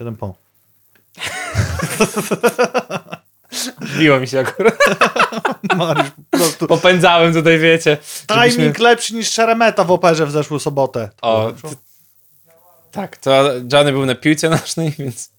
7,5. Biło mi się akurat. Mariusz, po prostu Popędzałem tutaj, wiecie. timing żebyśmy- lepszy niż Szeremeta w operze w zeszłą sobotę. O, tak, to Johnny był na piłce nożnej, więc...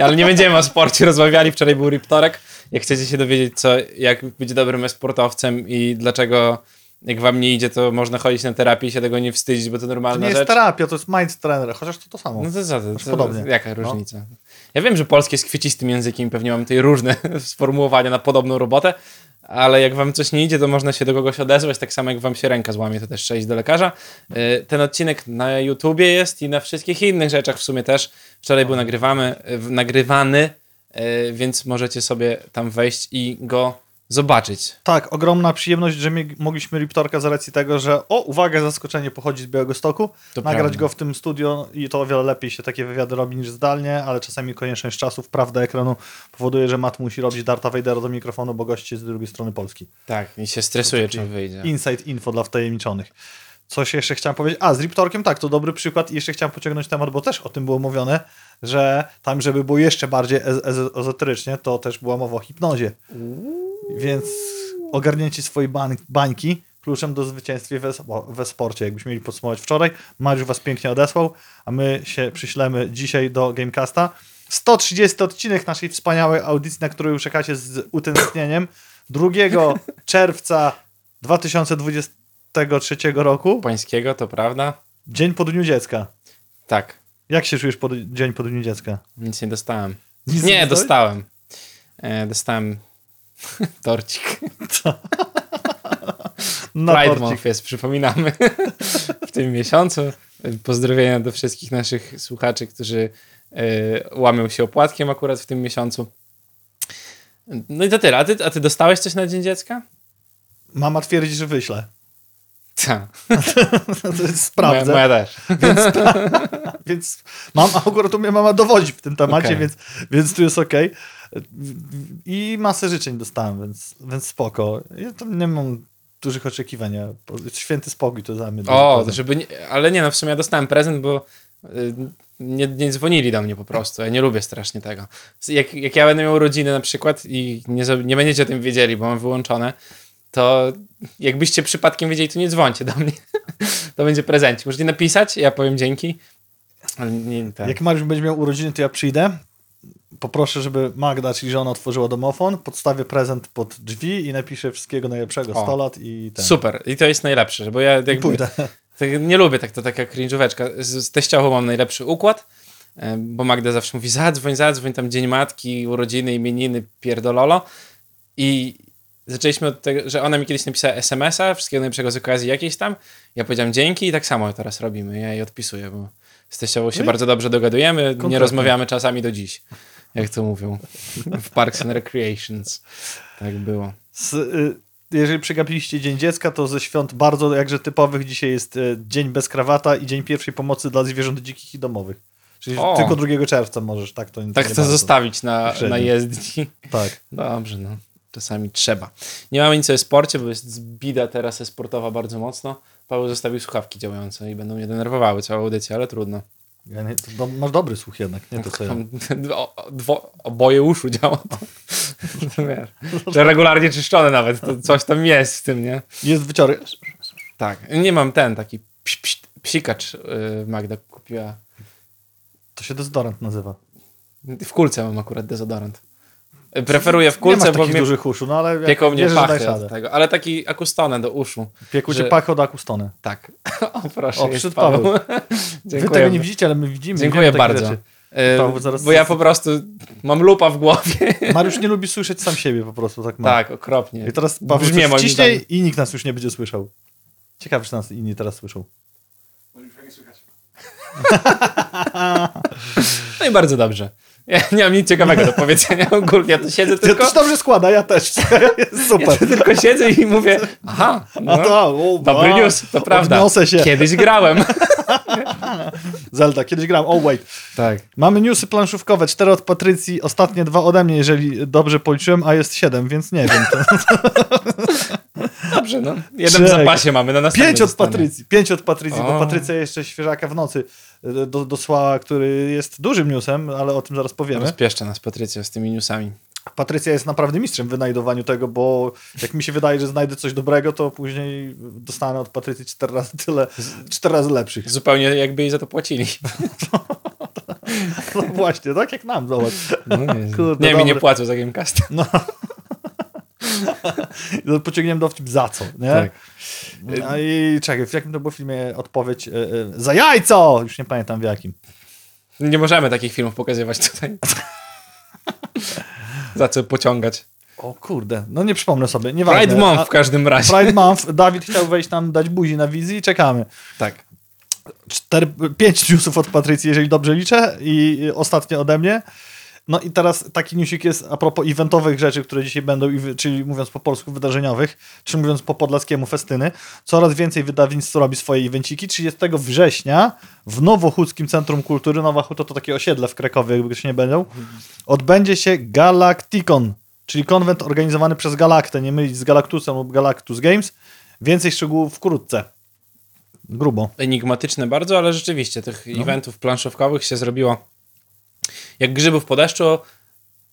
Ale nie będziemy o sporcie rozmawiali, wczoraj był Riptorek. Jak chcecie się dowiedzieć, co, jak być dobrym sportowcem i dlaczego jak wam nie idzie, to można chodzić na terapię i się tego nie wstydzić, bo to To normalna nie jest rzecz. terapia, to jest mind trainer, chociaż to to samo. No to to, to, podobnie. jaka różnica? Ja wiem, że polskie jest kwiecistym językiem, pewnie mamy tutaj różne sformułowania na podobną robotę, ale jak wam coś nie idzie, to można się do kogoś odezwać, tak samo jak wam się ręka złamie, to też trzeba iść do lekarza. Yy, Ten odcinek na YouTubie jest i na wszystkich innych rzeczach w sumie też. Wczoraj był nagrywamy, nagrywany, yy, więc możecie sobie tam wejść i go zobaczyć. Tak, ogromna przyjemność, że mogliśmy Riptorka z racji tego, że o, uwaga, zaskoczenie pochodzi z Białego Stoku, To nagrać prawda. go w tym studio i to o wiele lepiej się takie wywiady robi niż zdalnie, ale czasami konieczność czasów, prawda ekranu powoduje, że Matt musi robić Darta Vadera do mikrofonu, bo gość jest z drugiej strony Polski. Tak, i się stresuje, czym wyjdzie. Inside info dla wtajemniczonych. Coś jeszcze chciałem powiedzieć. A, z Riptorkiem tak, to dobry przykład i jeszcze chciałem pociągnąć temat, bo też o tym było mówione, że tam, żeby było jeszcze bardziej ez- ez- ezoterycznie, to też była mowa o hipnozie. Więc ogarnięcie swojej bań, bańki kluczem do zwycięstwa we, we sporcie. Jakbyśmy mieli podsumować wczoraj, Mariusz was pięknie odesłał, a my się przyślemy dzisiaj do Gamecasta. 130 odcinek naszej wspaniałej audycji, na którą już czekacie z utęsknieniem. 2 czerwca 2023 roku, Pańskiego, to prawda? dzień po Dniu Dziecka. Tak, Jak się czujesz po, dzień po Dniu Dziecka? nic nie dostałem. Nic nie, dostałeś? dostałem. E, dostałem torcik. Na Pride torcik. Month jest, przypominamy, w tym miesiącu. Pozdrowienia do wszystkich naszych słuchaczy, którzy e, łamią się opłatkiem akurat w tym miesiącu. No i to tyle. A ty, a ty dostałeś coś na Dzień Dziecka? Mama twierdzi, że wyślę. Tak. To jest Moja, sprawdzę. moja też. Więc mam, akurat u mnie mama dowodzi w tym temacie, Okej. więc, więc tu jest okej. I masę życzeń dostałem, więc, więc spoko. Ja tam nie mam dużych oczekiwań. Święty spokój to za mnie. O, prezent. żeby nie, ale nie no, w sumie ja dostałem prezent, bo y, nie, nie dzwonili do mnie po prostu. Ja nie lubię strasznie tego. Jak, jak ja będę miał urodziny na przykład i nie, nie będziecie o tym wiedzieli, bo mam wyłączone, to jakbyście przypadkiem wiedzieli, to nie dzwońcie do mnie. to będzie prezencik. Możecie napisać, ja powiem dzięki. Ale nie, tak. Jak Mariusz będzie miał urodziny, to ja przyjdę. Poproszę, żeby Magda, czyli żona, otworzyła domofon, podstawię prezent pod drzwi i napiszę wszystkiego najlepszego, O. 100 lat i ten. Super. I to jest najlepsze, bo ja jakby, pójdę. tak, nie lubię tak, to taka cringe'óweczka. Z, z teściową mam najlepszy układ, e, bo Magda zawsze mówi zadzwoń, zadzwoń, tam Dzień Matki, urodziny, imieniny, pierdololo. I zaczęliśmy od tego, że ona mi kiedyś napisała SMS-a, wszystkiego najlepszego z okazji jakiejś tam. Ja powiedziałem dzięki i tak samo teraz robimy. Ja jej odpisuję, bo z teściową się No bardzo dobrze dogadujemy, nie rozmawiamy czasami do dziś, jak to mówią w Parks and Recreations. Tak było. Z, y, jeżeli przegapiliście Dzień Dziecka, to ze świąt bardzo jakże typowych dzisiaj jest y, Dzień bez krawata i Dzień pierwszej pomocy dla zwierząt dzikich i domowych. Czyli O. tylko 2 czerwca możesz, tak? To, Tak to zostawić na, Średnio. na jezdni. Tak. Dobrze, no. Czasami trzeba. Nie mamy nic o sporcie, bo jest bida teraz sportowa bardzo mocno. Paweł zostawił słuchawki działające i będą mnie denerwowały całą audycję, ale trudno. Ja nie, do, masz dobry słuch jednak, nie to co ja. O- dwo, oboje uszu działa. Że regularnie czyszczone nawet, to coś tam jest w tym, nie? Jest wyciory. Tak. Nie mam ten taki ps, ps, psikacz yy, Magda kupiła. To się dezodorant nazywa. W kulce mam akurat dezodorant. Preferuję w nie kulce, masz bo mnie dużych uszu, no ale pieką mnie pachy radę. od tego. Ale taki akustonę do uszu. Pieku cię że- pachy od akustony. Tak. O, proszę, O, jest przyszedł Paweł. Wy tego nie widzicie, ale my widzimy. Dziękuję bardzo. E, Paweł, zaraz- Bo ja po prostu mam lupa w głowie. Mariusz nie lubi słyszeć sam siebie po prostu, tak ma. tak, okropnie. I teraz Paweł zdaniem. i nikt nas już nie będzie słyszał. Ciekawe, czy nas inni teraz słyszą. No i bardzo dobrze. Ja nie mam nic ciekawego do powiedzenia ogólnie. Ja tu siedzę Ja tylko, też dobrze składa, ja też. Jest ja super. tu tylko siedzę i mówię, aha, A no, to, o, dobry news, to prawda. Kiedyś grałem. Zelda, kiedyś grałem. Oh wait. tak. Mamy newsy planszówkowe. Cztery od Patrycji, ostatnie dwa ode mnie, jeżeli dobrze policzyłem, a jest siedem, więc nie wiem. Dobrze, no. Jeden w Czekaj. zapasie mamy na następny Pięć od zostanie. Patrycji, pięć od Patrycji, bo O. Patrycja jeszcze świeżaka w nocy e, do, dosłała, który jest dużym newsem, ale o tym zaraz powiemy. Rozpieszcza nas Patrycja z tymi newsami. Patrycja jest naprawdę mistrzem w wynajdowaniu tego, bo jak mi się wydaje, że znajdę coś dobrego, to później dostanę od Patrycji cztery razy tyle, cztery razy lepszych. Zupełnie jakby jej za to płacili. No właśnie, tak jak nam, zobacz. No, nie, Kurde, nie, mi nie płacą za Gamecast. No, Pociągniemy dowcip za co, nie? Tak. No i czekaj, w jakim to było filmie odpowiedź? E, za jajco! Już nie pamiętam w jakim. Nie możemy takich filmów pokazywać tutaj. za co pociągać. O kurde, no nie przypomnę sobie, nieważne. Pride Month w każdym razie. Pride Month. Dawid chciał wejść tam, dać buzi na wizji i czekamy. Tak. Cztery, pięć newsów od Patrycji, jeżeli dobrze liczę i ostatnie ode mnie. No i teraz taki newsik jest a propos eventowych rzeczy, które dzisiaj będą, czyli mówiąc po polsku wydarzeniowych, czy mówiąc po podlaskiemu festyny. Coraz więcej wydawnictw robi swoje evenciki. 30 września w Nowochódzkim Centrum Kultury, Nowa Huta to takie osiedle w Krakowie, jakby ktoś nie będą, odbędzie się Galacticon, czyli konwent organizowany przez Galaktę, nie mylić z Galactusem lub Galactus Games. Więcej szczegółów wkrótce. Grubo. Enigmatyczne bardzo, ale rzeczywiście tych No. eventów planszówkowych się zrobiło jak grzybów po deszczu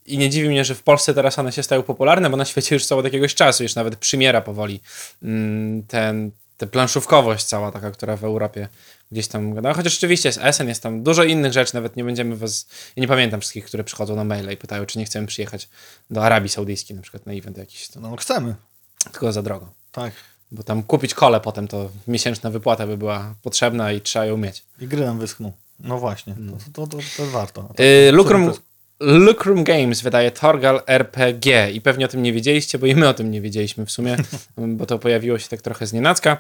i nie dziwi mnie, że w Polsce teraz one się stają popularne, bo na świecie już są od jakiegoś czasu, już nawet przymiera powoli mm, ten, ta planszówkowość cała taka, która w Europie gdzieś tam, no chociaż oczywiście jest Essen, jest tam dużo innych rzeczy, nawet nie będziemy was, ja nie pamiętam wszystkich, które przychodzą na maile i pytają, czy nie chcemy przyjechać do Arabii Saudyjskiej na przykład na event jakiś, to, No chcemy. tylko za drogo. Tak. Bo tam kupić kole potem to miesięczna wypłata by była potrzebna i trzeba ją mieć. I gry nam wyschną. No właśnie, to, to, to, to warto. To, Yy, to- Lucrum, to- Lucrum Games wydaje Torgal RPG i pewnie o tym nie wiedzieliście, bo i my o tym nie wiedzieliśmy w sumie, bo to pojawiło się tak trochę z nienacka.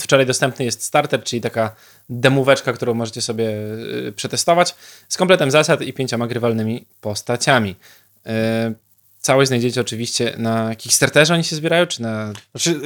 Wczoraj dostępny jest starter, czyli taka demóweczka, którą możecie sobie yy, przetestować z kompletem zasad i pięcioma grywalnymi postaciami. Yy, całość znajdziecie oczywiście na Kickstarterze, oni się zbierają, czy na... Znaczy,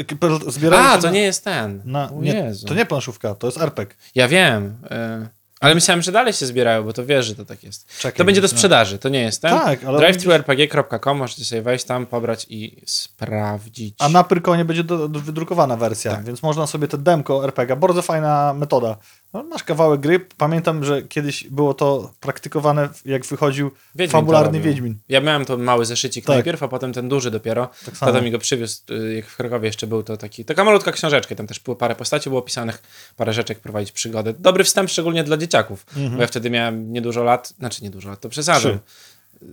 zbierają A, to na- nie jest ten. Na, nie, to nie planszówka, to jest RPG. Ja wiem, yy, ale myślałem, że dalej się zbierają, bo to wiesz, że to tak jest. Czekaj, To będzie do no. sprzedaży, to nie jest ten. Tak, ale DriveThruRPG.com, możecie sobie wejść tam, pobrać i sprawdzić. A na Pyrkonie będzie do, do, wydrukowana wersja, Tak. więc można sobie te demko RPG, bardzo fajna metoda. No, masz kawałek gry, pamiętam, że kiedyś było to praktykowane, jak wychodził Wiedźmin fabularny. Wiedźmin. Ja miałem to mały zeszycik Tak. najpierw, a potem ten duży dopiero. Tak samo. Tata mi go przywiózł, y, jak w Krakowie jeszcze był to taki, taka malutka książeczka, tam też było parę postaci było opisanych, parę rzeczek prowadzić przygodę. Dobry wstęp, szczególnie dla dzieciaków, Mhm. bo ja wtedy miałem niedużo lat, znaczy niedużo lat, to przesadzam.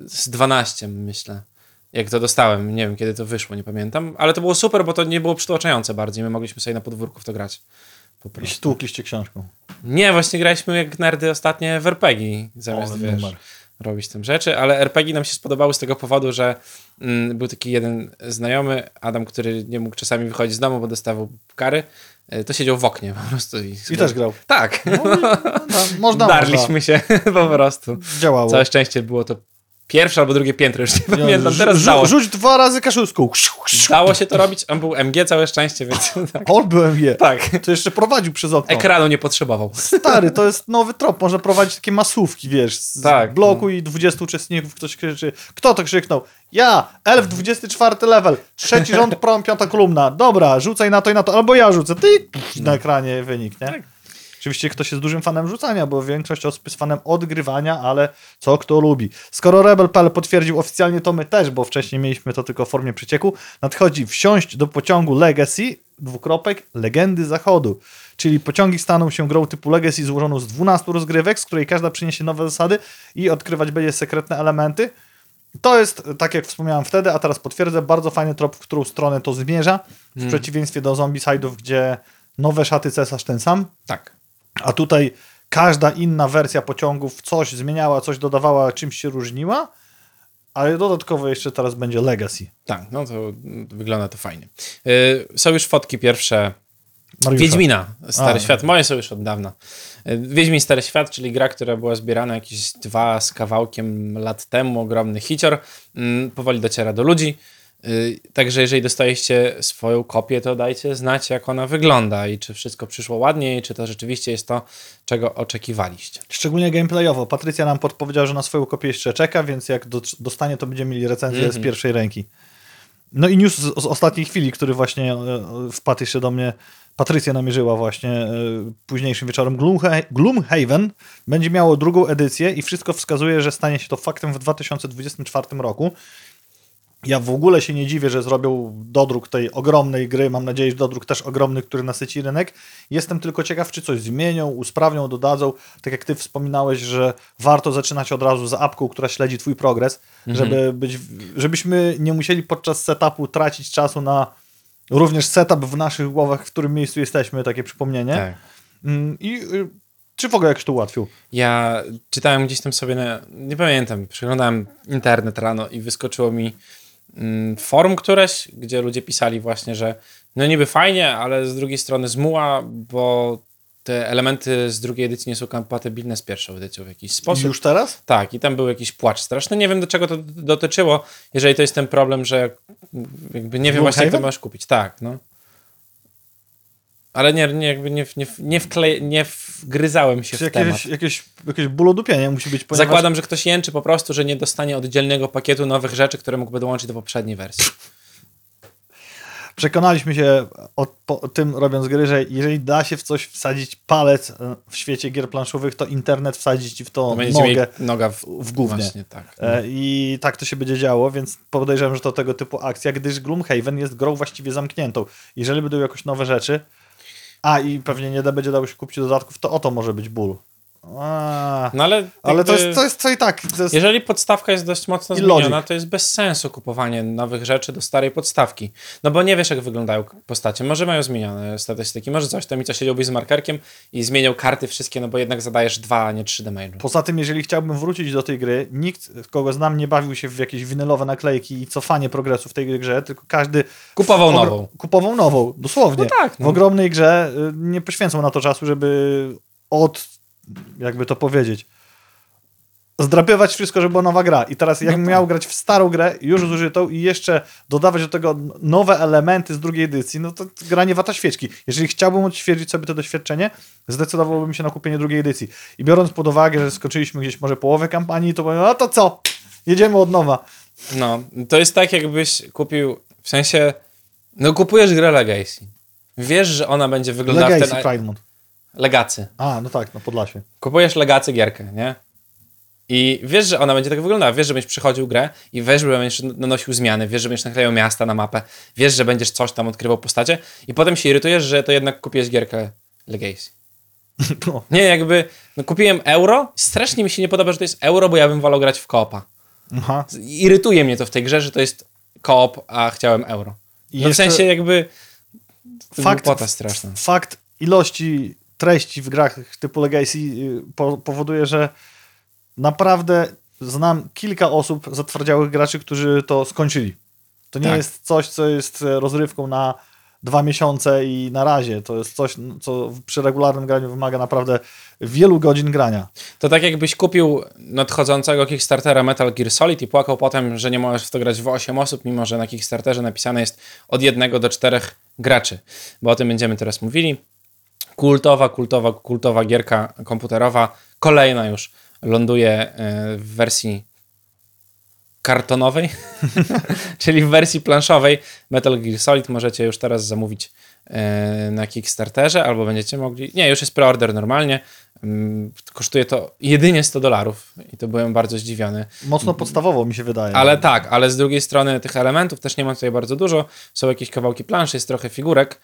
Z 12 myślę. Jak to dostałem, nie wiem kiedy to wyszło, nie pamiętam, ale to było super, bo to nie było przytłaczające bardziej, my mogliśmy sobie na podwórku w to grać. Po I stłukliście książką. Nie, właśnie graliśmy jak nerdy ostatnie w RPG, zamiast O, wiesz, numer. robić tam rzeczy, ale RPG nam się spodobały z tego powodu, że mm, był taki jeden znajomy, Adam, który nie mógł czasami wychodzić z domu, bo dostawał kary, e, to siedział w oknie po prostu. I, I też grał. Tak, No, no, można, darliśmy się po prostu. można. Działało. Całe szczęście było to pierwsze albo drugie piętro, już nie pamiętam, teraz rzu- dało, Rzuć dwa razy kaszuską. dało się to robić, on był MG, całe szczęście, więc tak. On byłem je. tak. To jeszcze prowadził przez okno. Ekranu nie potrzebował. Stary, to jest nowy trop. Można prowadzić takie masówki, wiesz, z Tak. bloku i 20 uczestników. Ktoś krzyczy. Kto to krzyknął? Ja, elf 24 level, trzeci rząd, prom, piąta kolumna. Dobra, rzucaj na to i na to, albo ja rzucę. Ty na ekranie wynik, nie? Tak. Oczywiście ktoś jest dużym fanem rzucania, bo większość osób jest fanem odgrywania, ale co kto lubi. Skoro Rebel.pl potwierdził oficjalnie, to my też, bo wcześniej mieliśmy to tylko w formie przecieku, nadchodzi wsiąść do pociągu Legacy, dwukropek, Legendy Zachodu. Czyli pociągi staną się grą typu Legacy złożoną z 12 rozgrywek, z której każda przyniesie nowe zasady i odkrywać będzie sekretne elementy. To jest, tak jak wspomniałem wtedy, a teraz potwierdzę, bardzo fajny trop, w którą stronę to zmierza, w przeciwieństwie do Zombicide'ów, gdzie nowe szaty cesarz ten sam, Tak. A tutaj każda inna wersja pociągów coś zmieniała, coś dodawała, czymś się różniła, ale dodatkowo jeszcze teraz będzie Legacy. Tak, no to wygląda to fajnie. Y, są już fotki pierwsze Mariusza. Wiedźmina, Stary A. Świat. Moje są już od dawna. Y, Wiedźmin Stary Świat, czyli gra, która była zbierana jakieś dwa z kawałkiem lat temu, ogromny hicior, mm, powoli dociera do ludzi. Y, Także jeżeli dostaliście swoją kopię, to dajcie znać, jak ona wygląda i czy wszystko przyszło ładnie, i czy to rzeczywiście jest to, czego oczekiwaliście. Szczególnie gameplayowo. Patrycja nam podpowiedziała, że na swoją kopię jeszcze czeka, więc jak do, dostanie, to będziemy mieli recenzję Mhm. z pierwszej ręki. No i news z, z ostatniej chwili, który właśnie e, wpadł jeszcze do mnie, Patrycja namierzyła właśnie e, późniejszym wieczorem. Gloomha- Gloomhaven będzie miało drugą edycję i wszystko wskazuje, że stanie się to faktem w 2024 roku. Ja w ogóle się nie dziwię, że zrobią dodruk tej ogromnej gry. Mam nadzieję, że dodruk też ogromny, który nasyci rynek. Jestem tylko ciekaw, czy coś zmienią, usprawnią, dodadzą. Tak jak ty wspominałeś, że warto zaczynać od razu z apką, która śledzi twój progres, żeby być, żebyśmy nie musieli podczas setupu tracić czasu na również setup w naszych głowach, w którym miejscu jesteśmy, takie przypomnienie. Tak. Mm, I y, czy w ogóle jakoś to ułatwił? Ja czytałem gdzieś tam sobie, na, nie pamiętam, przeglądałem internet rano i wyskoczyło mi forum któreś, gdzie ludzie pisali właśnie, że no niby fajnie, ale z drugiej strony zmuła, bo te elementy z drugiej edycji nie są kompatybilne z pierwszą edycją w jakiś sposób. Już teraz? Tak, i tam był jakiś płacz straszny. Nie wiem, do czego to dotyczyło, jeżeli to jest ten problem, że jakby nie wiem właśnie, jak to masz kupić. Tak, no. Ale nie, nie, jakby nie, nie, nie, wklej, nie wgryzałem się Czy w temat. jakieś, jakieś, jakieś bólodupienie musi być, ponieważ... Zakładam, że ktoś jęczy po prostu, że nie dostanie oddzielnego pakietu nowych rzeczy, które mógłby dołączyć do poprzedniej wersji. Przekonaliśmy się o, po tym robiąc gry, że jeżeli da się w coś wsadzić palec e, w świecie gier planszowych, to internet wsadzić ci w to mieli nogę. noga w, w gównie. Właśnie, tak. E, I tak to się będzie działo, więc podejrzewam, że to tego typu akcja, gdyż Gloomhaven jest grą właściwie zamkniętą. Jeżeli będą jakoś nowe rzeczy, a i pewnie nie będzie dało się kupić dodatków, to oto może być ból. A, No ale, ale to jest, to jest co i tak. To jest, Jeżeli podstawka jest dość mocno zmieniona, logic. to jest bez sensu kupowanie nowych rzeczy do starej podstawki. No bo nie wiesz, jak wyglądają postacie. Może mają zmienione statystyki, może coś tam i co siedziałbyś z markerkiem i zmieniał karty wszystkie, no bo jednak zadajesz dwa, a nie trzy damage'u. Poza tym, jeżeli chciałbym wrócić do tej gry, nikt, kogo znam, nie bawił się w jakieś winylowe naklejki i cofanie progresu w tej grze, tylko każdy Kupował ogro- nową. Kupował nową, dosłownie. No tak, no. W ogromnej grze y, nie poświęcał na to czasu, żeby od, jakby to powiedzieć, zdrapywać wszystko, żeby była nowa gra. I teraz jakbym tak. miał grać w starą grę, już zużytą i jeszcze dodawać do tego nowe elementy z drugiej edycji, no to granie wata świeczki. Jeżeli chciałbym odświeżyć sobie to doświadczenie, zdecydowałbym się na kupienie drugiej edycji. I biorąc pod uwagę, że skończyliśmy gdzieś może połowę kampanii, to powiem, a to co? Jedziemy od nowa. No, to jest tak, jakbyś kupił, w sensie, no kupujesz grę Legacy. Wiesz, że ona będzie wyglądała w Legacy ten... Pridemood. Legacy. A, no tak, no Podlasie. Kupujesz Legacy gierkę, nie? I wiesz, że ona będzie tak wyglądała. Wiesz, że będziesz przychodził grę i wiesz, że będziesz nanosił zmiany, wiesz, że będziesz naklejał miasta na mapę, wiesz, że będziesz coś tam odkrywał postacie i potem się irytujesz, że to jednak kupiłeś gierkę Legacy. No. Nie, jakby no, kupiłem euro, strasznie mi się nie podoba, że to jest euro, bo ja bym wolał grać w koopa. Aha. Irytuje mnie to w tej grze, że to jest koop, a chciałem euro. No w sensie jakby Fakt- straszna. fakt ilości treści w grach typu Legacy y, po, powoduje, że naprawdę znam kilka osób zatwardziałych graczy, którzy to skończyli. To nie Tak. jest coś, co jest e, rozrywką na dwa miesiące i na razie. To jest coś, co przy regularnym graniu wymaga naprawdę wielu godzin grania. To tak jakbyś kupił nadchodzącego Kickstartera Metal Gear Solid i płakał potem, że nie możesz w to grać w 8 osób, mimo że na Kickstarterze napisane jest od jednego do czterech graczy. Bo o tym będziemy teraz mówili. Kultowa, kultowa, kultowa gierka komputerowa, kolejna już ląduje e, w wersji kartonowej, czyli w wersji planszowej Metal Gear Solid możecie już teraz zamówić e, na Kickstarterze, albo będziecie mogli. Nie, już jest preorder normalnie. Mm, Kosztuje to jedynie 100 dolarów i to byłem bardzo zdziwiony. Mocno podstawowo mi się wydaje. Ale tak, ale z drugiej strony tych elementów też nie ma tutaj bardzo dużo. Są jakieś kawałki planszy, jest trochę figurek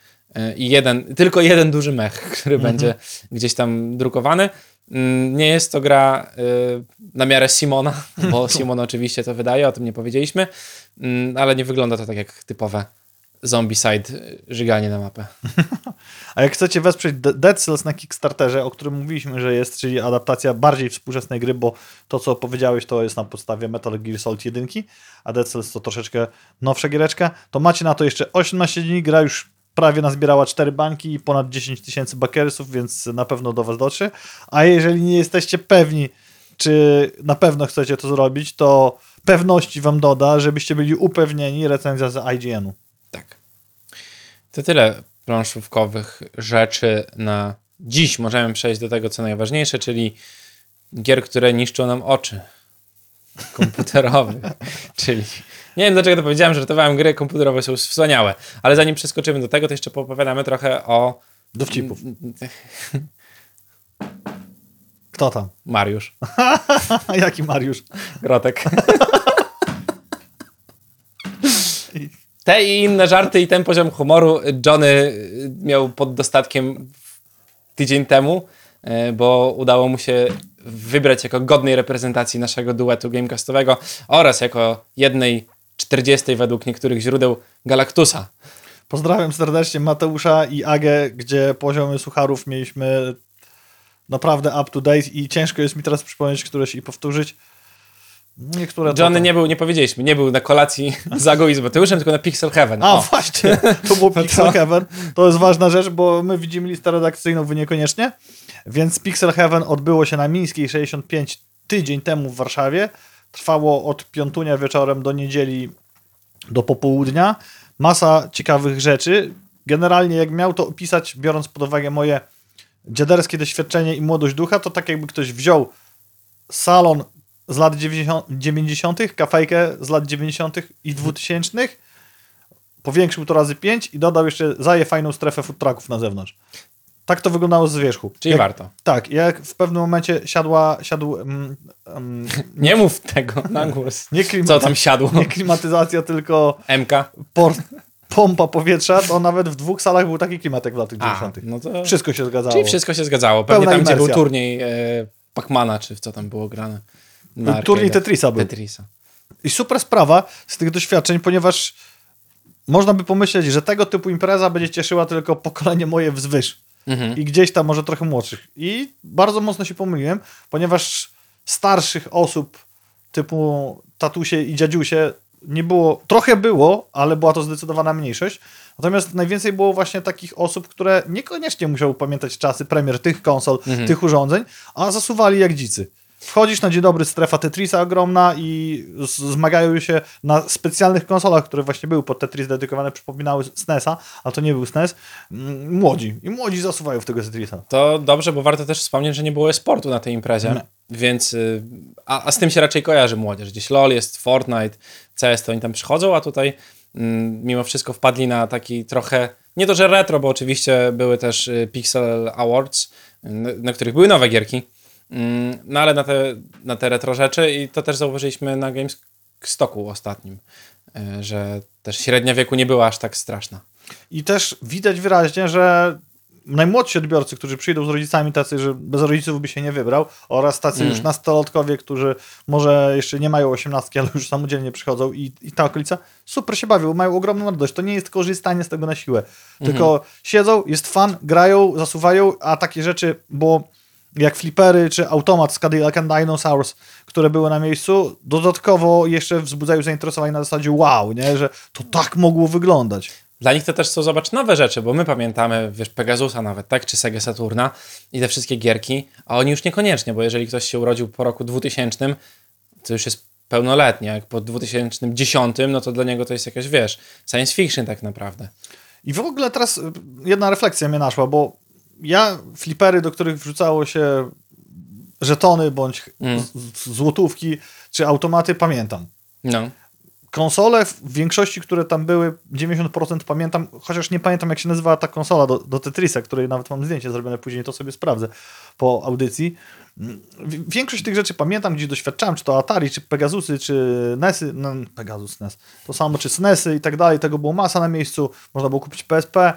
i jeden, tylko jeden duży mech, który będzie gdzieś tam drukowany. Mm, Nie jest to gra y, na miarę Simona, bo Simon oczywiście to wydaje, o tym nie powiedzieliśmy, Mm, ale nie wygląda to tak jak typowe zombicide y, żyganie na mapę. A jak chcecie wesprzeć De- Dead Cells na Kickstarterze, o którym mówiliśmy, że jest, czyli adaptacja bardziej współczesnej gry, bo to, co powiedziałeś, to jest na podstawie Metal Gear Solid 1, a Dead Cells to troszeczkę nowsza giereczka, to macie na to jeszcze 18 dni, gra już prawie nazbierała 4 bańki i ponad 10 tysięcy bakersów, więc na pewno do was dotrze. A jeżeli nie jesteście pewni, czy na pewno chcecie to zrobić, to pewności wam doda, żebyście byli upewnieni recenzja z IGN-u. Tak. To tyle planszówkowych rzeczy na dziś. Możemy przejść do tego, co najważniejsze, czyli gier, które niszczą nam oczy. komputerowych. Czyli nie wiem dlaczego to powiedziałem, że żartowałem, gry komputerowe są wspaniałe. Ale zanim przeskoczymy do tego, to jeszcze poopowiadamy trochę o Dowcipów. Kto tam? Mariusz Jaki Mariusz? Grotek. Te i inne żarty i ten poziom humoru Johnny miał pod dostatkiem tydzień temu, e, bo udało mu się wybrać jako godnej reprezentacji naszego duetu gamecastowego oraz jako jednej 40 według niektórych źródeł Galactusa. Pozdrawiam serdecznie Mateusza i Agę, gdzie poziomy sucharów mieliśmy naprawdę up to date i ciężko jest mi teraz przypomnieć któreś i powtórzyć. Niektóre to Johnny nie był, nie powiedzieliśmy, nie był na kolacji z Agą i z Mateuszem, tylko na Pixel Heaven. A, O. właśnie, to było Pixel Heaven. To jest ważna rzecz, bo my widzimy listę redakcyjną, wy niekoniecznie. Więc Pixel Heaven odbyło się na Mińskiej 65 tydzień temu w Warszawie. Trwało od piątunia wieczorem do niedzieli do popołudnia. Masa ciekawych rzeczy. Generalnie, jak miał to opisać, biorąc pod uwagę moje dziaderskie doświadczenie i młodość ducha, to tak jakby ktoś wziął salon z lat 90, 90., kafejkę z lat 90. i 2000 powiększył to razy 5 i dodał jeszcze zaje fajną strefę food trucków na zewnątrz. Tak to wyglądało z wierzchu. Czyli jak, warto. Tak, jak w pewnym momencie siadła, siadł mm, mm, Nie mów tego na głos. nie, Co tam siadło? nie klimatyzacja, tylko MK? por, pompa powietrza, to nawet w dwóch salach był taki klimat jak w latach A, 90. no to... Wszystko się zgadzało. Czyli wszystko się zgadzało. Pewnie Pełna tam, gdzie był imersja. turniej e, Pacmana, czy w co tam było grane. Na Turniej. Tetrisa był. Tetrisa. I super sprawa z tych doświadczeń, ponieważ można by pomyśleć, że tego typu impreza będzie cieszyła tylko pokolenie moje wzwyż. Mhm. I gdzieś tam może trochę młodszych. I bardzo mocno się pomyliłem, ponieważ starszych osób typu tatusie i dziadziusie nie było, trochę było, ale była to zdecydowana mniejszość. Natomiast najwięcej było właśnie takich osób, które niekoniecznie musiały pamiętać czasy premier tych konsol, tych urządzeń, a zasuwali jak dzicy. Wchodzisz na dzień dobry, strefa Tetrisa ogromna i zmagają się na specjalnych konsolach, które właśnie były pod Tetris dedykowane, przypominały SNESa, a to nie był SNES, mm, młodzi. I młodzi zasuwają w tego Tetrisa. To dobrze, bo warto też wspomnieć, że nie było sportu na tej imprezie, więc y, a, a z tym się raczej kojarzy młodzież. Gdzieś LoL jest, Fortnite, CS, to oni tam przychodzą, a tutaj mm, mimo wszystko wpadli na taki trochę, nie to, że retro, bo oczywiście były też y, Pixel Awards, y, na, których były nowe gierki, no ale na te, na te retro rzeczy i to też zauważyliśmy na Gamestocku ostatnim, y, że też średnia wieku nie była aż tak straszna. I też widać wyraźnie, że najmłodsi odbiorcy, którzy przyjdą z rodzicami tacy, że bez rodziców by się nie wybrał, oraz tacy Mm. już nastolatkowie, którzy może jeszcze nie mają osiemnastki, ale już samodzielnie przychodzą i, i ta okolica, super się bawią, mają ogromną radość. To nie jest korzystanie z tego na siłę, tylko siedzą, jest fan, grają, zasuwają, a takie rzeczy, bo jak flipery czy automat z Cadillac and Dinosaurs, które były na miejscu, dodatkowo jeszcze wzbudzają zainteresowanie na zasadzie wow, nie? że to tak mogło wyglądać. Dla nich to też są, zobacz, nowe rzeczy, bo my pamiętamy, wiesz, Pegasusa nawet, tak, czy Sega Saturna i te wszystkie gierki, a oni już niekoniecznie, bo jeżeli ktoś się urodził po roku 2000, to już jest pełnoletni, jak po 2010, no to dla niego to jest jakaś, wiesz, science fiction tak naprawdę. I w ogóle teraz jedna refleksja mnie naszła, bo ja flipery, do których wrzucało się żetony bądź Mm. złotówki czy automaty, pamiętam. No. Konsole w większości, które tam były, 90% pamiętam, chociaż nie pamiętam jak się nazywała ta konsola do, do Tetrisa, której nawet mam zdjęcie zrobione później, to sobie sprawdzę po audycji. W- Większość tych rzeczy pamiętam, gdzie doświadczałem, czy to Atari, czy Pegasusy, czy NESy, no, Pegasus, NES, to samo, czy SNESy i tak dalej, tego było masa na miejscu, można było kupić PSP,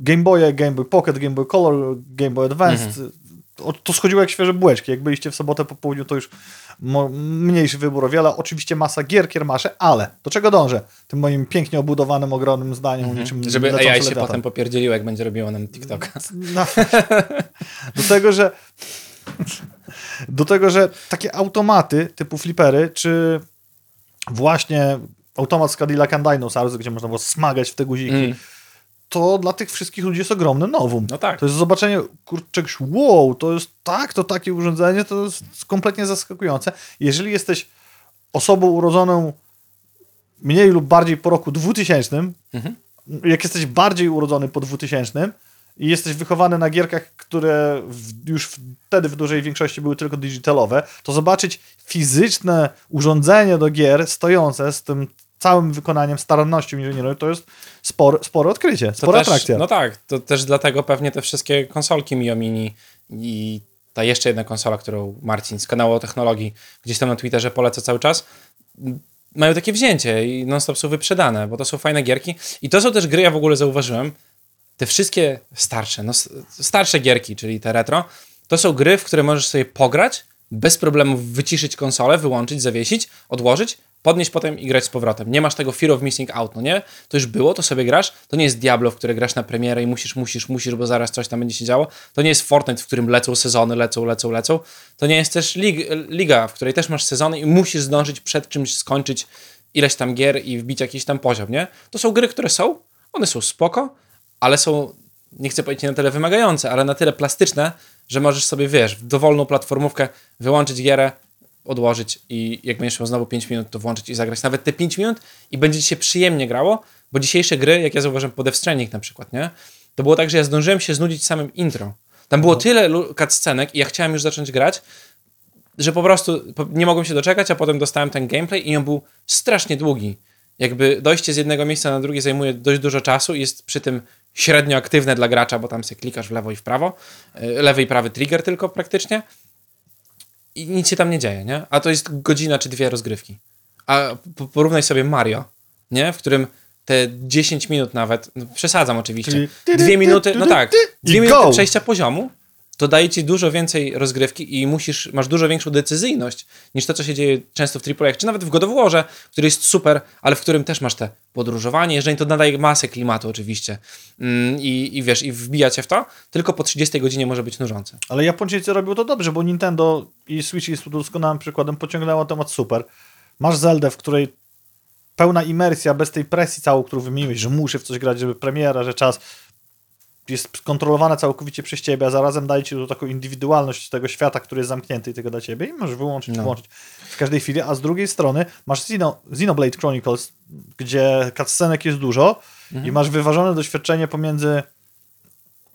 Game Boye, Game Boy Pocket, Game Boy Color, Game Boy Advanced, to, to schodziło jak świeże bułeczki. Jak byliście w sobotę po południu, to już mniejszy wybór o wiele. Oczywiście masa gier, kiermasze, ale do czego dążę? Tym moim pięknie obudowanym, ogromnym zdaniem, niczym Mhm. Żeby lecący AI się lewiatan. potem popierdzieliło, jak będzie robiło nam TikToka. No, do tego, że do tego, że takie automaty typu flipery, czy właśnie automat z Cadillac and Dinosaurs, gdzie można było smagać w te guziki, Mm. To dla tych wszystkich ludzi jest ogromne nowum. No tak. To jest zobaczenie kurczę, wow, to jest tak, to takie urządzenie, to jest kompletnie zaskakujące. Jeżeli jesteś osobą urodzoną mniej lub bardziej po roku 2000, Mhm. jak jesteś bardziej urodzony po 2000 i jesteś wychowany na gierkach, które w, już wtedy w dużej większości były tylko digitalowe, to zobaczyć fizyczne urządzenie do gier stojące z tym całym wykonaniem, starannością inżynierów, to jest spore, spore odkrycie, spora też, atrakcja. No tak, to też dlatego pewnie te wszystkie konsolki Mio Mini i ta jeszcze jedna konsola, którą Marcin z kanału o technologii gdzieś tam na Twitterze poleca cały czas, mają takie wzięcie i non-stop są wyprzedane, bo to są fajne gierki. I to są też gry, ja w ogóle zauważyłem, te wszystkie starsze, no starsze gierki, czyli te retro, to są gry, w które możesz sobie pograć, bez problemu wyciszyć konsolę, wyłączyć, zawiesić, odłożyć, podnieść potem i grać z powrotem. Nie masz tego fear of missing out, no nie? To już było, to sobie grasz. To nie jest Diablo, w które grasz na premierę i musisz, musisz, musisz, bo zaraz coś tam będzie się działo. To nie jest Fortnite, w którym lecą sezony, lecą, lecą, lecą. To nie jest też lig, liga, w której też masz sezony i musisz zdążyć przed czymś skończyć ileś tam gier i wbić jakiś tam poziom, nie? To są gry, które są, one są spoko, ale są, nie chcę powiedzieć na tyle wymagające, ale na tyle plastyczne, że możesz sobie, wiesz, w dowolną platformówkę wyłączyć gierę, odłożyć i jak będziesz miał znowu 5 minut, to włączyć i zagrać nawet te 5 minut i będzie ci się przyjemnie grało, bo dzisiejsze gry, jak ja zauważyłem po Death Stranding na przykład, nie? To było tak, że ja zdążyłem się znudzić samym intro. Tam było tyle lu- cutscenek i ja chciałem już zacząć grać, że po prostu nie mogłem się doczekać, a potem dostałem ten gameplay i on był strasznie długi. Jakby dojście z jednego miejsca na drugie zajmuje dość dużo czasu i jest przy tym średnio aktywne dla gracza, bo tam sobie klikasz w lewo i w prawo, y, lewy i prawy trigger tylko praktycznie i nic się tam nie dzieje, nie? A to jest godzina czy dwie rozgrywki. A po- porównaj sobie Mario, nie? W którym te 10 minut nawet, no przesadzam oczywiście, dwie ty, minuty, ty, no tak, dwie minuty przejścia poziomu, to daje ci dużo więcej rozgrywki i musisz, masz dużo większą decyzyjność niż to, co się dzieje często w AAA, czy nawet w God of Warze, który jest super, ale w którym też masz te podróżowanie, jeżeli to nadaje masę klimatu oczywiście mm, i, i wiesz, i wbija cię w to, tylko po 30 godzinie może być nużące. Ale Japończycy robią to dobrze, bo Nintendo i Switch jest tu doskonałym przykładem, pociągnęło temat super. Masz Zeldę, w której pełna imersja, bez tej presji całą, którą wymieniłeś, że muszę w coś grać, żeby premiera, że czas jest kontrolowane całkowicie przez ciebie, a zarazem daje ci tu taką indywidualność tego świata, który jest zamknięty i tego dla ciebie i możesz wyłączyć, No. włączyć w każdej chwili, a z drugiej strony masz Xeno, Xenoblade Chronicles, gdzie cutscenek jest dużo Mhm. i masz wyważone doświadczenie pomiędzy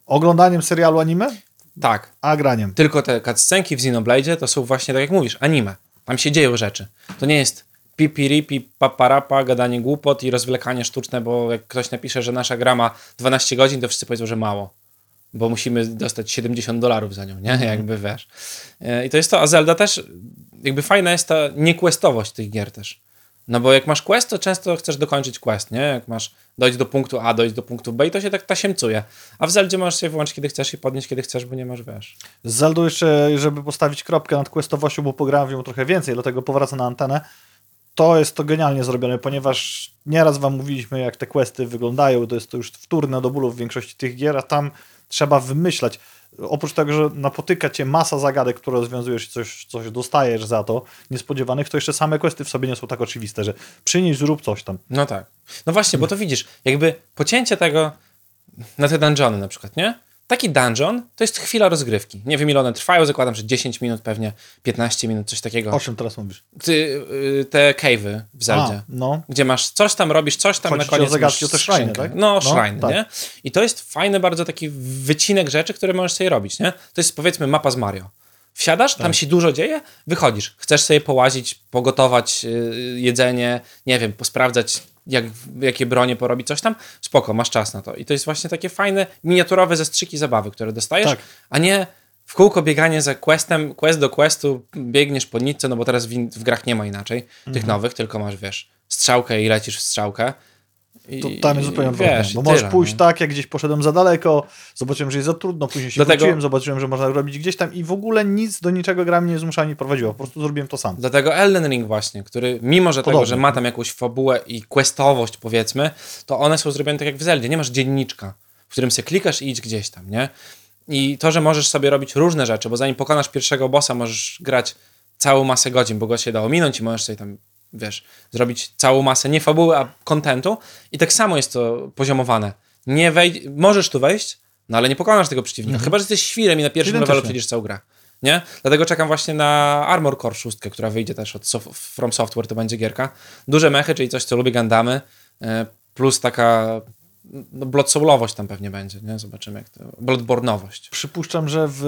oglądaniem serialu anime, Tak, a graniem. tylko te cutscenki w Xenoblade to są właśnie, tak jak mówisz, anime. Tam się dzieją rzeczy. To nie jest pipiripi, paparapa, gadanie głupot i rozwlekanie sztuczne, bo jak ktoś napisze, że nasza gra ma 12 godzin, to wszyscy powiedzą, że mało. Bo musimy dostać 70 dolarów za nią, nie? Jakby wiesz. E, I to jest to, a Zelda też, jakby fajna jest ta niequestowość tych gier też. No bo jak masz quest, to często chcesz dokończyć quest, nie? Jak masz dojść do punktu A, dojść do punktu B i to się tak tasiemcuje. A w Zeldzie możesz sobie wyłączyć kiedy chcesz i podnieść kiedy chcesz, bo nie masz, wiesz. Z Zeldą jeszcze, żeby postawić kropkę nad questowością, bo pograłem w nią trochę więcej, dlatego powracam na antenę, to jest to genialnie zrobione, ponieważ nieraz wam mówiliśmy, jak te questy wyglądają, to jest to już wtórne do bólu w większości tych gier, a tam trzeba wymyślać. Oprócz tego, że napotyka cię masa zagadek, które rozwiązujesz i coś, coś dostajesz za to, niespodziewanych, to jeszcze same questy w sobie nie są tak oczywiste, że przynieś, zrób coś tam. No tak. No właśnie, bo to widzisz, jakby pocięcie tego na te dungeony na przykład, nie? Taki dungeon to jest chwila rozgrywki. Nie wiem ile one trwają, zakładam, że 10 minut pewnie, 15 minut, coś takiego. O czym teraz mówisz? Ty, y, te cave'y w Zeldzie. A, no. Gdzie masz coś tam, robisz coś tam, Chodzi na o koniec zagadki, masz o te shrine, skrzynkę. tak? No, No, tak. nie? I to jest fajny bardzo taki wycinek rzeczy, które możesz sobie robić, nie? To jest powiedzmy mapa z Mario. Wsiadasz, Tak. tam się dużo dzieje, wychodzisz. Chcesz sobie połazić, pogotować y, jedzenie, nie wiem, posprawdzać, jak, jakie bronie porobić, coś tam. Spoko, masz czas na to. I to jest właśnie takie fajne, miniaturowe zastrzyki zabawy, które dostajesz, Tak. a nie w kółko bieganie za questem, quest do questu, biegniesz po nitce, no bo teraz w, w grach nie ma inaczej, Mhm. tych nowych, tylko masz, wiesz, strzałkę i lecisz w strzałkę. I, To tam jest zupełnie odwrotnie. wiesz, Bo możesz tyle, pójść no. tak, jak gdzieś poszedłem za daleko, zobaczyłem, że jest za trudno, później się Dlatego- wróciłem, zobaczyłem, że można robić gdzieś tam i w ogóle nic do niczego gra mnie nie zmusza ani prowadziła. Po prostu zrobiłem to sam. Dlatego Elden Ring właśnie, który mimo, że tego, Podobnie. że ma tam jakąś fabułę i questowość powiedzmy, to one są zrobione tak jak w Zeldzie. Nie masz dzienniczka, w którym se klikasz i idź gdzieś tam, nie? I to, że możesz sobie robić różne rzeczy, bo zanim pokonasz pierwszego bossa, możesz grać całą masę godzin, bo go się da ominąć i możesz sobie tam, wiesz, zrobić całą masę nie fabuły, a kontentu. I tak samo jest to poziomowane. Nie wejdź, możesz tu wejść, no ale nie pokonasz tego przeciwnika. Chyba, że jesteś świrem i na pierwszym Identycznie. levelu przejdziesz całą grę. Nie? Dlatego czekam właśnie na Armor Core 6, która wyjdzie też od sof- From Software, to będzie gierka. Duże mechy, czyli coś, co lubię Gundamy, e, plus taka no, blood soulowość tam pewnie będzie, nie? Zobaczymy jak to... Bloodbornowość. Przypuszczam, że w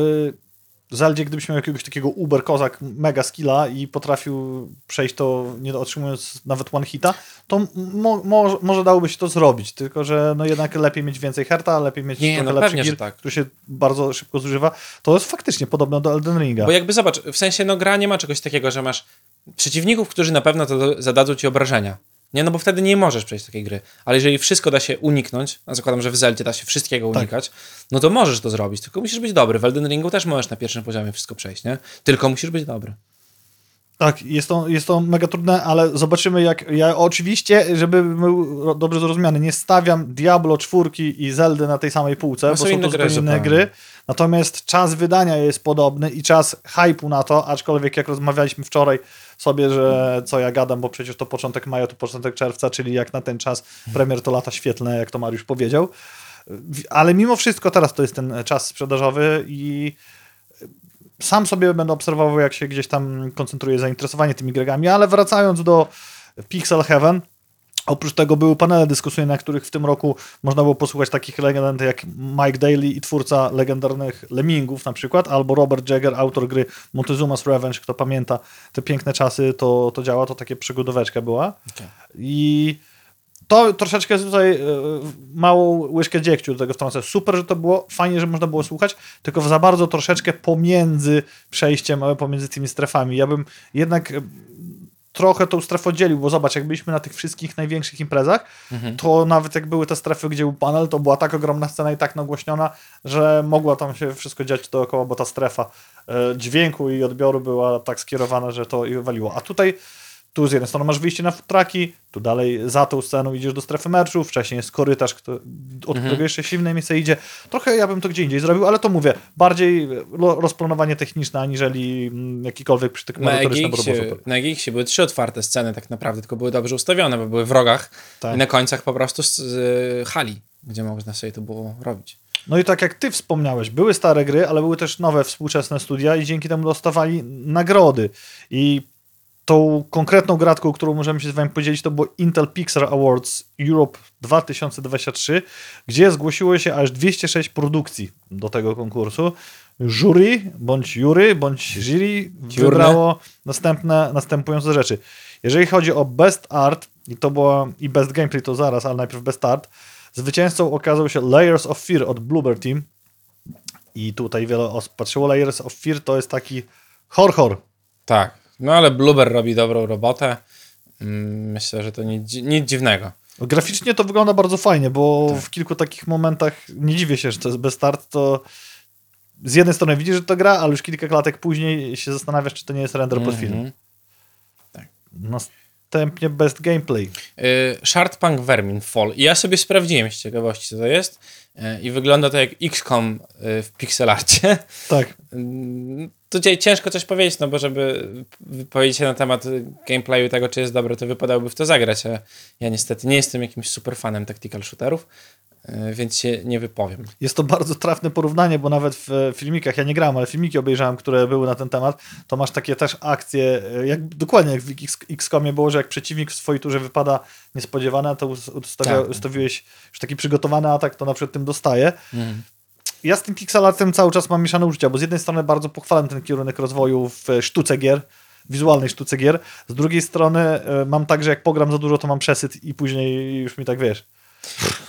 Zeldzie, gdybyś miał jakiegoś takiego uber kozak mega skilla i potrafił przejść to nie otrzymując nawet one hita, to mo, mo, może dałoby się to zrobić, tylko że no jednak lepiej mieć więcej herta, lepiej mieć Nie, trochę no lepszy pewnie, gear, tak. który się bardzo szybko zużywa. To jest faktycznie podobne do Elden Ringa. Bo jakby zobacz, w sensie no gra nie ma czegoś takiego, że masz przeciwników, którzy na pewno to zadadzą ci obrażenia. Nie, no bo wtedy nie możesz przejść takiej gry. Ale jeżeli wszystko da się uniknąć, a zakładam, że w Zeldzie da się wszystkiego Tak. unikać, no to możesz to zrobić, tylko musisz być dobry. W Elden Ringu też możesz na pierwszym poziomie wszystko przejść, nie? Tylko musisz być dobry. Tak, jest to, jest to mega trudne, ale zobaczymy jak... Ja oczywiście, żeby był dobrze zrozumiany, nie stawiam Diablo 4 i Zeldy na tej samej półce, No bo są to zupełnie inne gry. Natomiast czas wydania jest podobny i czas hypu na to, aczkolwiek jak rozmawialiśmy wczoraj sobie, że co ja gadam, bo przecież to początek maja, to początek czerwca, czyli jak na ten czas premier to lata świetlne, jak to Mariusz powiedział. Ale mimo wszystko teraz to jest ten czas sprzedażowy i sam sobie będę obserwował, jak się gdzieś tam koncentruje zainteresowanie tymi grami, ale wracając do Pixel Heaven, oprócz tego były panele dyskusyjne, na których w tym roku można było posłuchać takich legend jak Mike Daly i twórca legendarnych Lemmingów na przykład, albo Robert Jagger, autor gry Montezuma's Revenge, kto pamięta te piękne czasy, to, to działa, to takie przygodóweczka była. Okej. I to troszeczkę tutaj e, małą łyżkę dziegciu do tego wtrącę. Super, że to było, fajnie, że można było słuchać, tylko za bardzo troszeczkę pomiędzy przejściem, pomiędzy tymi strefami. Ja bym jednak e, trochę tą strefę oddzielił, bo zobacz, jak byliśmy na tych wszystkich największych imprezach, to nawet jak były te strefy, gdzie był panel, to była tak ogromna scena i tak nagłośniona, że mogła tam się wszystko dziać dookoła, bo ta strefa e, dźwięku i odbioru była tak skierowana, że to i waliło. A tutaj tu z jednej strony masz wyjście na traki, tu dalej za tą sceną idziesz do strefy meczu, wcześniej jest korytarz, kto, od którego jeszcze się w inne miejsce idzie. Trochę ja bym to gdzie indziej zrobił, ale to mówię, bardziej rozplanowanie techniczne, aniżeli mm, jakikolwiek przytyk merytoryczny, super. na EGX-ie były trzy otwarte sceny tak naprawdę, tylko były dobrze ustawione, bo były w rogach Tak. i na końcach po prostu z, z hali, gdzie można sobie to było robić. No i tak jak ty wspomniałeś, były stare gry, ale były też nowe, współczesne studia i dzięki temu dostawali nagrody. I tą konkretną gratką, którą możemy się z wami podzielić, to było Intel Pixar Awards Europe 2023, gdzie zgłosiło się aż 206 produkcji do tego konkursu. Jury, bądź jury, bądź jury wybrało następne, następujące rzeczy. Jeżeli chodzi o Best Art, i to było i Best Gameplay to zaraz, ale najpierw Best Art, zwycięzcą okazał się Layers of Fear od Bloober Team. I tutaj wiele osób patrzyło. Layers of Fear to jest taki horror. Tak, no ale Blueber robi dobrą robotę. Mm, Myślę, że to nic, nic dziwnego. Graficznie to wygląda bardzo fajnie, bo Tak. w kilku takich momentach nie dziwię się, że to jest Best Art, to z jednej strony widzisz, że to gra, ale już kilka klatek później się zastanawiasz, czy to nie jest render pod film. Mhm. Następnie Best Gameplay. Y, Shardpunk Vermin Fall. Ja sobie sprawdziłem z ciekawości, co to jest. Y, I wygląda to jak XCOM y, w pixelarcie. Tak. Tutaj ciężko coś powiedzieć, no bo żeby wypowiedzieć się na temat gameplayu tego, czy jest dobre, to wypadałoby w to zagrać, a ja niestety nie jestem jakimś super fanem tactical shooterów, y, więc się nie wypowiem. Jest to bardzo trafne porównanie, bo nawet w e, filmikach, ja nie grałem, ale filmiki obejrzałem, które były na ten temat, to masz takie też akcje, e, jak, dokładnie jak w XCOMie było, że jak przeciwnik w swojej turze wypada niespodziewane, to us- ustawia, Tak. ustawiłeś już taki przygotowany atak, to na przykład tym dostaje. Mhm. Ja z tym pixelartem cały czas mam mieszane uczucia, bo z jednej strony bardzo pochwalam ten kierunek rozwoju w e, sztuce gier, wizualnej sztuce gier, z drugiej strony e, mam tak, że jak pogram za dużo, to mam przesyt i później już mi tak wiesz.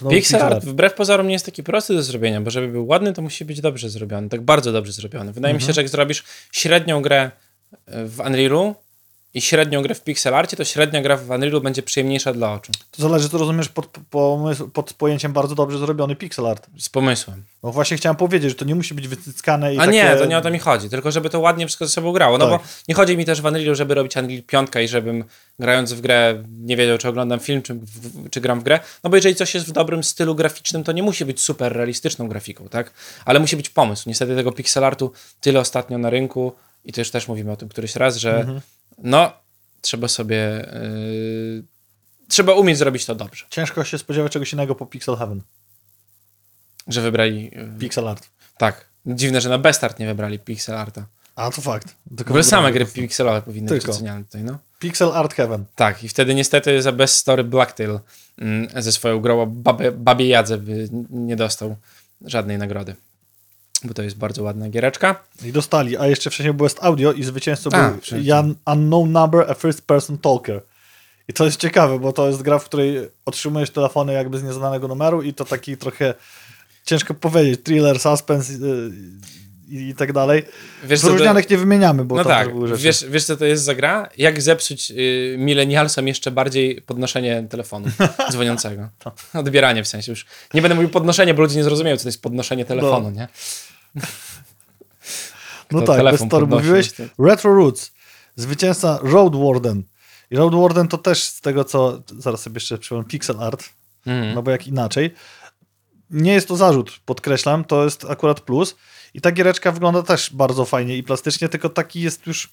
No, Pixel art wbrew pozorom nie jest taki prosty do zrobienia, bo żeby był ładny, to musi być dobrze zrobiony, tak bardzo dobrze zrobiony. Wydaje mi się, że jak zrobisz średnią grę y, w Unrealu i średnią grę w pixel arcie, to średnia gra w Unrealu będzie przyjemniejsza dla oczu. To zależy, co rozumiesz pod, pomysł, pod pojęciem bardzo dobrze zrobiony pixel art. Z pomysłem. No właśnie chciałem powiedzieć, że to nie musi być wycyckane i A takie... nie, to nie o to mi chodzi, tylko żeby to ładnie wszystko ze sobą grało. No Tak. bo nie chodzi mi też w Unrealu, żeby robić Unreal 5 i żebym grając w grę nie wiedział, czy oglądam film, czy, czy gram w grę. No bo jeżeli coś jest w dobrym stylu graficznym, to nie musi być super realistyczną grafiką, tak? Ale musi być pomysł. Niestety tego pixel artu tyle ostatnio na rynku i to już też mówimy o tym któryś raz, że Mhm. No, trzeba sobie... Yy, trzeba umieć zrobić to dobrze. Ciężko się spodziewać czegoś innego po Pixel Heaven. Że wybrali... Yy, Pixel art. tak. Dziwne, że na Best Art nie wybrali pixel arta. A to fakt. W Tylko ogóle w same grach. gry pikselowe powinny Tylko. być oceniane tutaj, no. Pixel Art Heaven. Tak, i wtedy niestety za Best Story Blacktail mm, ze swoją grą babie, babie Jadze by nie dostał żadnej nagrody. Bo to jest bardzo ładna giereczka. I dostali, a jeszcze wcześniej było West Audio i zwycięzcą A, był. Jan Unknown Number, a First Person Talker. I to jest ciekawe, bo to jest gra, w której otrzymujesz telefony jakby z nieznanego numeru i to taki trochę, ciężko powiedzieć, thriller, suspense y, i, i tak dalej. Wiesz, co to- nie wymieniamy, bo no tam tak, też były rzeczy. wiesz, wiesz co to jest za gra? Jak zepsuć y, milenialsom jeszcze bardziej podnoszenie telefonu dzwoniącego. Odbieranie w sensie już. Nie będę mówił podnoszenie, bo ludzie nie zrozumieją, co to jest podnoszenie telefonu, nie? no kto tak, podnosi, mówiłeś. to- Retro Roots, zwycięzca Road Warden. I Road Warden to też z tego, co, zaraz sobie jeszcze przypomnę, pixel art, Mhm. no bo jak inaczej. Nie jest to zarzut, podkreślam, to jest akurat plus. I ta giereczka wygląda też bardzo fajnie i plastycznie, tylko taki jest już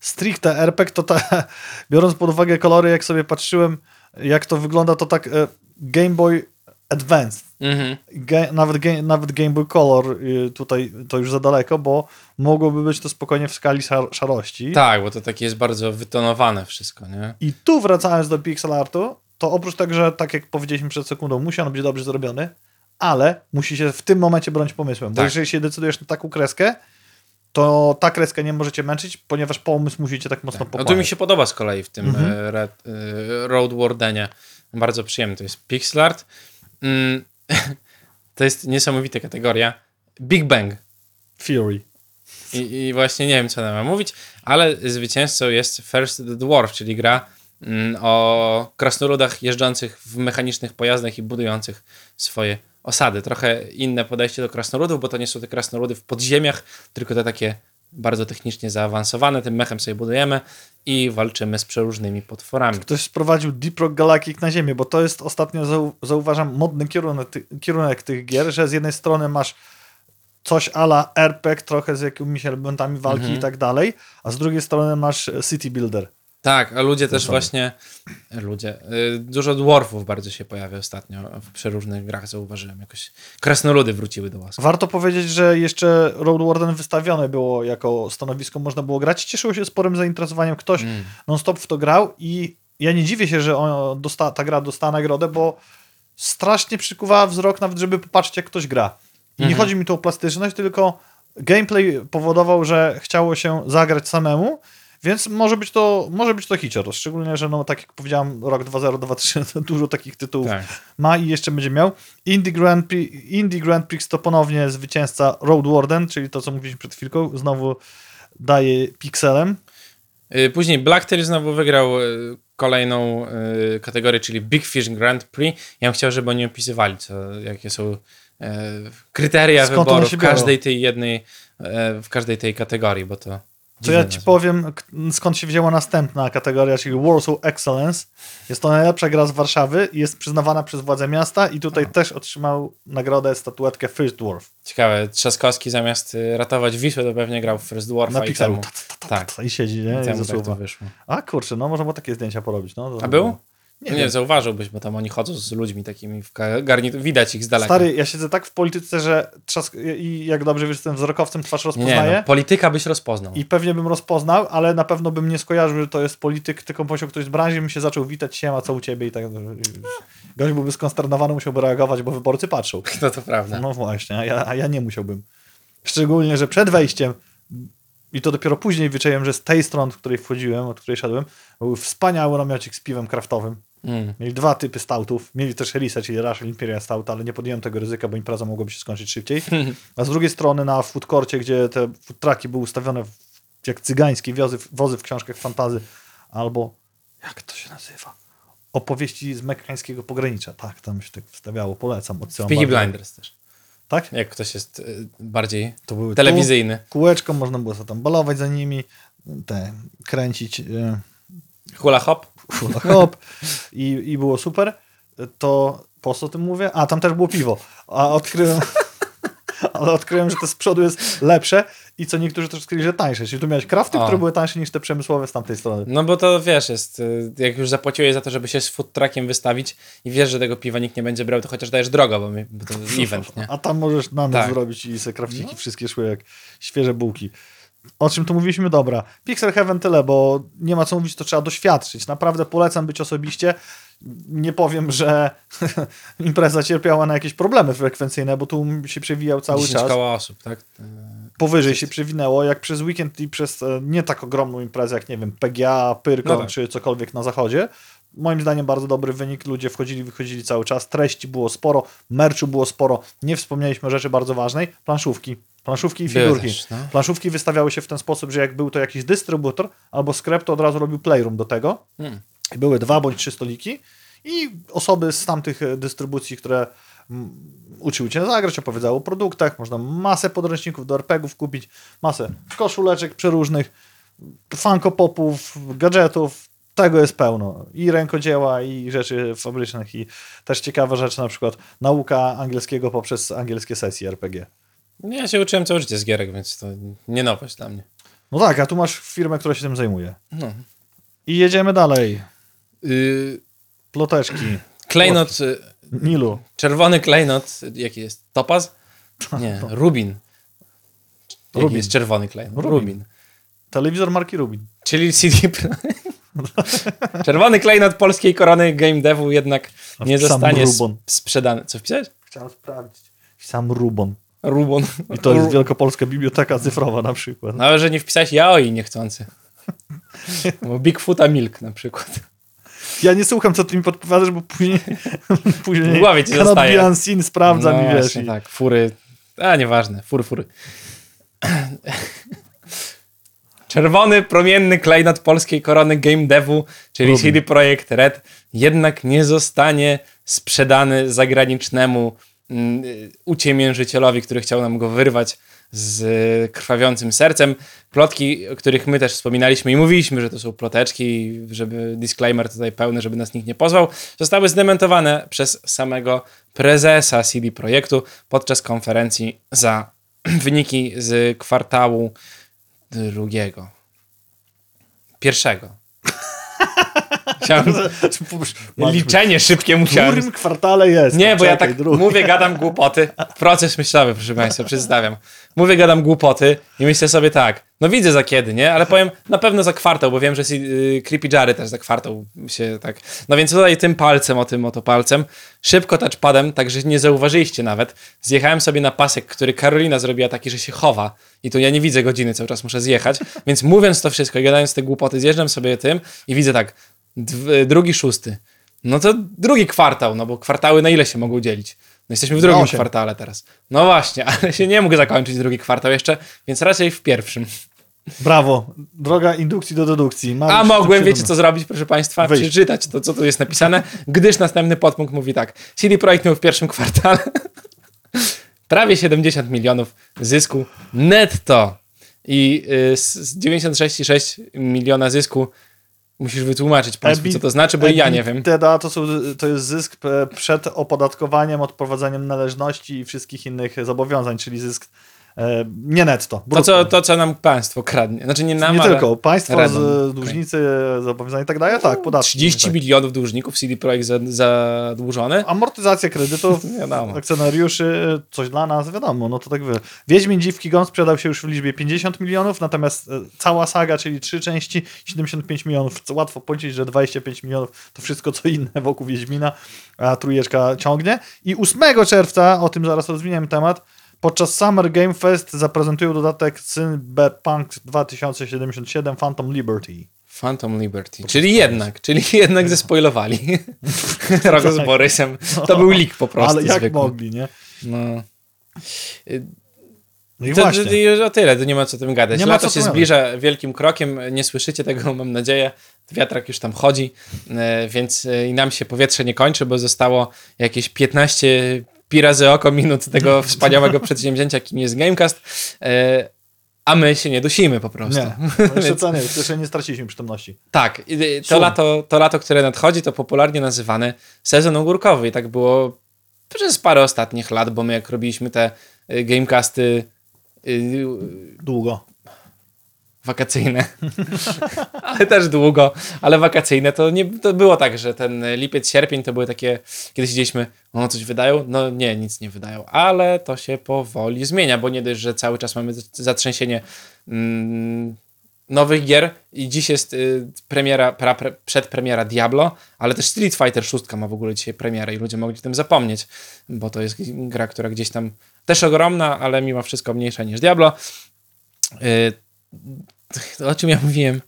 stricte RPG, to ta, biorąc pod uwagę kolory, jak sobie patrzyłem, jak to wygląda, to tak e, Game Boy Advance. Mhm. Ga, nawet, ga, nawet Game Boy Color y, tutaj to już za daleko, bo mogłoby być to spokojnie w skali szar, szarości. Tak, bo to takie jest bardzo wytonowane wszystko, nie? I tu wracając do pixel artu, to oprócz tego, że tak jak powiedzieliśmy przed sekundą, musi on być dobrze zrobiony, ale musi się w tym momencie bronić pomysłem. Bo Tak. jeżeli się decydujesz na taką kreskę, to ta kreska nie możecie męczyć, ponieważ pomysł musicie tak mocno No poprawić. tu mi się podoba z kolei w tym Mhm. e, Red, e, Road Wardenie. Bardzo przyjemny. To jest pixel art. Mm, to jest niesamowita kategoria. Big Bang. Fury. I, I właśnie nie wiem, co mam mówić, ale zwycięzcą jest First the Dwarf, czyli gra mm, o krasnoludach jeżdżących w mechanicznych pojazdach i budujących swoje osady. Trochę inne podejście do krasnoludów, bo to nie są te krasnoludy w podziemiach, tylko te takie bardzo technicznie zaawansowane. Tym mechem sobie budujemy i walczymy z przeróżnymi potworami. Ktoś sprowadził Deep Rock Galactic na ziemię, bo to jest ostatnio, zau, zauważam, modny kierunek, kierunek tych gier, że z jednej strony masz coś ala RPG, trochę z jakimiś elementami walki Mhm. i tak dalej, a z drugiej strony masz City Builder. Tak, a ludzie też właśnie, ludzie, y, dużo dwarfów bardzo się pojawia ostatnio w przeróżnych grach, zauważyłem. Jakoś krasnoludy wróciły do łaski. Warto powiedzieć, że jeszcze Road Warden wystawione było jako stanowisko, można było grać. Cieszyło się sporym zainteresowaniem. Ktoś Mm. non-stop w to grał i ja nie dziwię się, że on dosta, ta gra dostała nagrodę, bo strasznie przykuwała wzrok, nawet żeby popatrzeć, jak ktoś gra. I nie Mhm. chodzi mi tu o plastyczność, tylko gameplay powodował, że chciało się zagrać samemu, więc może być to, może być to hicior. Szczególnie, że no, tak jak powiedziałem, rok 2023 to dużo takich tytułów Tak. ma i jeszcze będzie miał. Indie Grand, Prix, Indie Grand Prix to ponownie zwycięzca Road Warden, czyli to, co mówiliśmy przed chwilką, znowu daje pikselem. Y, Później Blacktail znowu wygrał y, kolejną y, kategorię, czyli Big Fish Grand Prix. Ja bym chciał, żeby oni opisywali, co, jakie są kryteria Skąd wyboru w każdej tej jednej, w każdej tej kategorii, bo to To ja ci powiem, skąd się wzięła następna kategoria, czyli Warsaw Excellence. Jest to najlepsza gra z Warszawy i jest przyznawana przez władze miasta i tutaj też otrzymał nagrodę, statuetkę First Dwarf. Ciekawe, Trzaskowski zamiast y, ratować Wisłę, to pewnie grał w First Dwarfa Na ta, tak. ta, I siedzi, nie? i I tak to wyszło. A kurczę, no można było takie zdjęcia porobić. No, A był? Nie, Nie, wiem. zauważyłbyś, bo tam oni chodzą z ludźmi takimi w ka- garnitur, widać ich z daleka. Stary, ja siedzę tak w polityce, że trzask... i jak dobrze wiesz, jestem wzrokowcem, twarz nie, rozpoznaję. no, polityka byś rozpoznał. I pewnie bym rozpoznał, ale na pewno bym nie skojarzył, że to jest polityk, tylko musiał ktoś z branży, bym się zaczął witać, siema, co u ciebie i tak dalej. Gość byłby skonsternowany, musiałby reagować, bo wyborcy patrzą. No to prawda. No właśnie, a ja, a ja nie musiałbym. Szczególnie, że przed wejściem i to dopiero później wyczaiłem, że z tej strony, w której wchodziłem, od której szedłem, był wspaniały namiocik z piwem kraftowym. Mm. Mieli dwa typy stoutów. Mieli też Risa, czyli Russian Imperial Stout, ale nie podjąłem tego ryzyka, bo impreza mogłaby się skończyć szybciej. A z drugiej strony na food gdzie te food trucki były ustawione w, jak cygańskie wozy, wozy w książkach fantazy, albo jak to się nazywa? Opowieści z mekańskiego pogranicza. Tak, tam się tak wstawiało, polecam. Peaky bardzo. Blinders też. Tak? Jak ktoś jest y, bardziej To były telewizyjny. Kół, kółeczko, można było sobie tam balować za nimi, te, kręcić e, Hula hop. hula hop i, i było super. To po co o tym mówię? A, tam też było piwo. A odkryłem... Ale odkryłem, że to z przodu jest lepsze i co niektórzy też skryli, że tańsze. Czyli tu miałeś krafty, O. które były tańsze niż te przemysłowe z tamtej strony. No bo to wiesz, jest, y, jak już zapłaciłeś za to, żeby się z food truckiem wystawić i wiesz, że tego piwa nikt nie będzie brał, to chociaż dajesz drogo, bo, my, bo to event, nie? A tam możesz na Tak. zrobić i se krafciki wszystkie szły jak świeże bułki. o czym tu mówiliśmy, dobra. Pixel Heaven tyle, bo nie ma co mówić, to trzeba doświadczyć. Naprawdę polecam być osobiście. Nie powiem, że impreza cierpiała na jakieś problemy frekwencyjne, bo tu się przewijał cały 10 czas. koła osób, tak? Powyżej się przewinęło, jak przez weekend i przez e, nie tak ogromną imprezę, jak nie wiem, PGA, Pyrkon No tak. czy cokolwiek na zachodzie. Moim zdaniem bardzo dobry wynik, ludzie wchodzili, wychodzili cały czas, treści było sporo, merchu było sporo, nie wspomnieliśmy rzeczy bardzo ważnej, planszówki. Planszówki i figurki. też, no. Planszówki wystawiały się w ten sposób, że jak był to jakiś dystrybutor albo sklep, to od razu robił playroom do tego. Hmm. Były dwa bądź trzy stoliki i osoby z tamtych e, dystrybucji, które mm, uczyły cię zagrać, opowiadały o produktach, można masę podręczników do RPGów kupić, masę koszuleczek przeróżnych, funko popów, gadżetów, tego jest pełno. I rękodzieła, i rzeczy fabrycznych, i też ciekawe rzeczy, na przykład nauka angielskiego poprzez angielskie sesje RPG. Ja się uczyłem całe życie z gierek, więc to nie nowość dla mnie. No tak, a tu masz firmę, która się tym zajmuje. No. I jedziemy dalej. Yy, Ploteczki. klejnot, y, Nilu. czerwony klejnot, jaki jest? Topaz? Nie, rubin. Jaki Rubin. jest czerwony klejnot? Rubin. Rubin. Telewizor marki Rubin. Czyli CD... czerwony klejnot polskiej korony game devu jednak A nie zostanie sp- Rubon. sprzedany. Co wpisałeś? Chciałem sprawdzić. Sam Rubon. Rubon. I to jest Wielkopolska Biblioteka Cyfrowa na przykład. No ale że nie wpisałeś yaoi niechcący. Bo Bigfoota Milk na przykład. Ja nie słucham, co ty mi podpowiadasz, bo później, później głowie ci zostaje. unseen sprawdza no mi, wiesz. właśnie, I... tak, fury. A, nieważne, fury, fury. Czerwony, promienny klejnot polskiej korony game devu, czyli Rubin. CD Projekt Red, jednak nie zostanie sprzedany zagranicznemu mm, uciemiężycielowi, który chciał nam go wyrwać z krwawiącym sercem. Plotki, o których my też wspominaliśmy i mówiliśmy, że to są ploteczki, żeby disclaimer tutaj pełny, żeby nas nikt nie pozwał, zostały zdementowane przez samego prezesa CD Projektu podczas konferencji za wyniki z kwartału drugiego. Pierwszego. Chciałem, liczenie szybkie W musiałem. którym kwartale jest? Nie, bo ja Czekaj, tak drugi. mówię, gadam głupoty. Proces myślowy, proszę Państwa, przedstawiam. Mówię, gadam głupoty i myślę sobie tak, no widzę za kiedy, nie? Ale powiem na pewno za kwartał, bo wiem, że y, Creepy Jary też za kwartał się tak... No więc tutaj tym palcem, o tym oto palcem, szybko touchpadem, tak że nie zauważyliście nawet, zjechałem sobie na pasek, który Karolina zrobiła taki, że się chowa i tu ja nie widzę godziny, cały czas muszę zjechać, więc mówiąc to wszystko i gadając te głupoty, zjeżdżam sobie tym i widzę tak, drugi, szósty. No to drugi kwartał, no bo kwartały na ile się mogą dzielić? No jesteśmy w drugim osiem. kwartale teraz. No właśnie, ale się nie mógł zakończyć drugi kwartał jeszcze, więc raczej w pierwszym. Brawo. Droga indukcji do dedukcji. A mogłem, wiecie co zrobić, proszę Państwa? Wyjść. Przeczytać to, co tu jest napisane, gdyż następny podpunkt mówi tak. CD Projekt miał w pierwszym kwartale prawie 70 milionów zysku netto i y, z z 96,6 miliona zysku musisz wytłumaczyć Państwu, co to znaczy, bo ja nie wiem. EBITDA to, są, to jest zysk e, przed opodatkowaniem, odprowadzeniem należności i wszystkich innych zobowiązań, czyli zysk nie netto. To co, to, co nam państwo kradnie. Znaczy nie nam, nie ale tylko. Państwo, z, dłużnicy, zobowiązania i tak dalej, tak, podatki. 30 tak. milionów dłużników CD Projekt za- zadłużony. Amortyzacja kredytów, akcjonariuszy, coś dla nas, wiadomo, no to tak wy. Wiedźmin Dziwki Gon sprzedał się już w liczbie 50 milionów, natomiast e, cała saga, czyli trzy części, 75 milionów. Łatwo policzyć, że 25 milionów to wszystko co inne wokół Wiedźmina, a trójeczka ciągnie. I 8 czerwca, o tym zaraz rozwiniemy temat, podczas Summer Game Fest zaprezentują dodatek Cyberpunk 2077 Phantom Liberty. Phantom Liberty. Czyli jednak, czyli jednak zespoilowali. Rogo z Borysem. To był leak po prostu Ale jak zwykły. mogli, nie? No. No i To, właśnie. to, już o tyle, to nie ma co o tym gadać. Nie Lato się zbliża wielkim krokiem, nie słyszycie tego, mam nadzieję. Wiatrak już tam chodzi, e, więc e, i nam się powietrze nie kończy, bo zostało jakieś 15 pi razy oko minut tego wspaniałego przedsięwzięcia, jakim jest Gamecast, e, a my się nie dusimy po prostu. Nie, no jeszcze co nie, jeszcze nie straciliśmy przytomności. Tak, to Szum. lato, to lato, które nadchodzi, to popularnie nazywany sezon ogórkowy i tak było przez parę ostatnich lat, bo my jak robiliśmy te y, gamecasty y, Długo. Wakacyjne. ale też długo, ale wakacyjne to nie to było tak, że ten lipiec, sierpień to były takie, kiedy siedzieliśmy, o coś wydają? No nie, nic nie wydają, ale to się powoli zmienia, bo nie dość, że cały czas mamy zatrzęsienie mm, nowych gier i dziś jest y, premiera, pra, pre, przedpremiera Diablo, ale też Street Fighter 6 ma w ogóle dzisiaj premierę i ludzie mogli o tym zapomnieć, bo to jest gra, która gdzieś tam też ogromna, ale mimo wszystko mniejsza niż Diablo. Y, o czym ja mówiłem?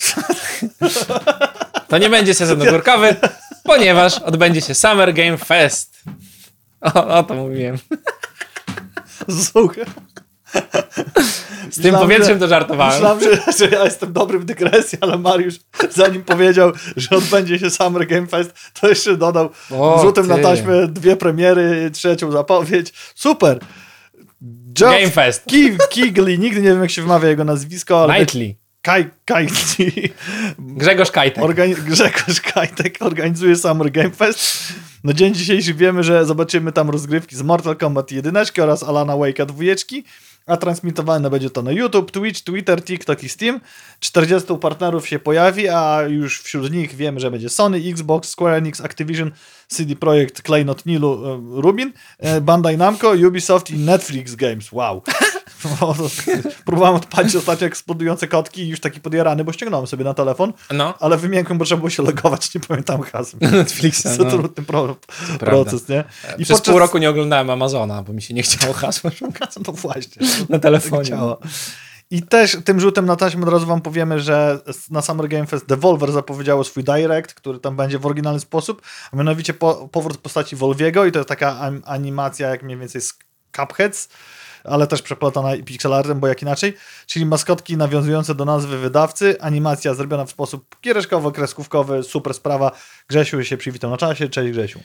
to nie będzie sezon ogórkowy, ponieważ odbędzie się Summer Game Fest. O, o to mówiłem. Słuchaj. Z tym powietrzem to żartowałem. Myślałem, że, że ja jestem dobry w dygresji, ale Mariusz, zanim powiedział, że odbędzie się Summer Game Fest, to jeszcze dodał O, rzutem na ty. taśmę dwie premiery, trzecią zapowiedź. Super. Geoff Game Fest. Ki- Kigley, nigdy nie wiem jak się wymawia jego nazwisko, ale... Knightley. Kaj, Kajtli. Grzegorz Kajtek. Organi- Grzegorz Kajtek organizuje Summer Game Fest. Na dzień dzisiejszy wiemy, że zobaczymy tam rozgrywki z Mortal Kombat 1 oraz Alana Wake'a 2, a transmitowane będzie to na YouTube, Twitch, Twitter, TikTok i Steam. 40 partnerów się pojawi, a już wśród nich wiemy, że będzie Sony, Xbox, Square Enix, Activision, CD Projekt, Klejnot Nilu, e, Rubin, e, Bandai Namco, Ubisoft i Netflix Games. Wow. O, to- Próbowałem odpalić ostatnio eksplodujące kotki i już taki podjarany, bo ściągnąłem sobie na telefon, No, ale wymiękłem, bo trzeba było się logować, nie pamiętam hasła. Netflixa. To No. trudny pro, proces, nie? I Przez pół roku nie oglądałem Amazona, bo mi się nie chciało hasła szukać No właśnie. na Tak telefonie. działa. I też tym rzutem na taśmę od razu wam powiemy, że na Summer Game Fest Devolver zapowiedziało swój direct, który tam będzie w oryginalny sposób, a mianowicie po, powrót postaci Volviego i to jest taka animacja jak mniej więcej z Cupheads, ale też przeplatana pixelartem, bo jak inaczej, czyli maskotki nawiązujące do nazwy wydawcy, animacja zrobiona w sposób giereszkowo-kreskówkowy, super sprawa. Grzesiu się przywitał na czasie, cześć Grzesiu.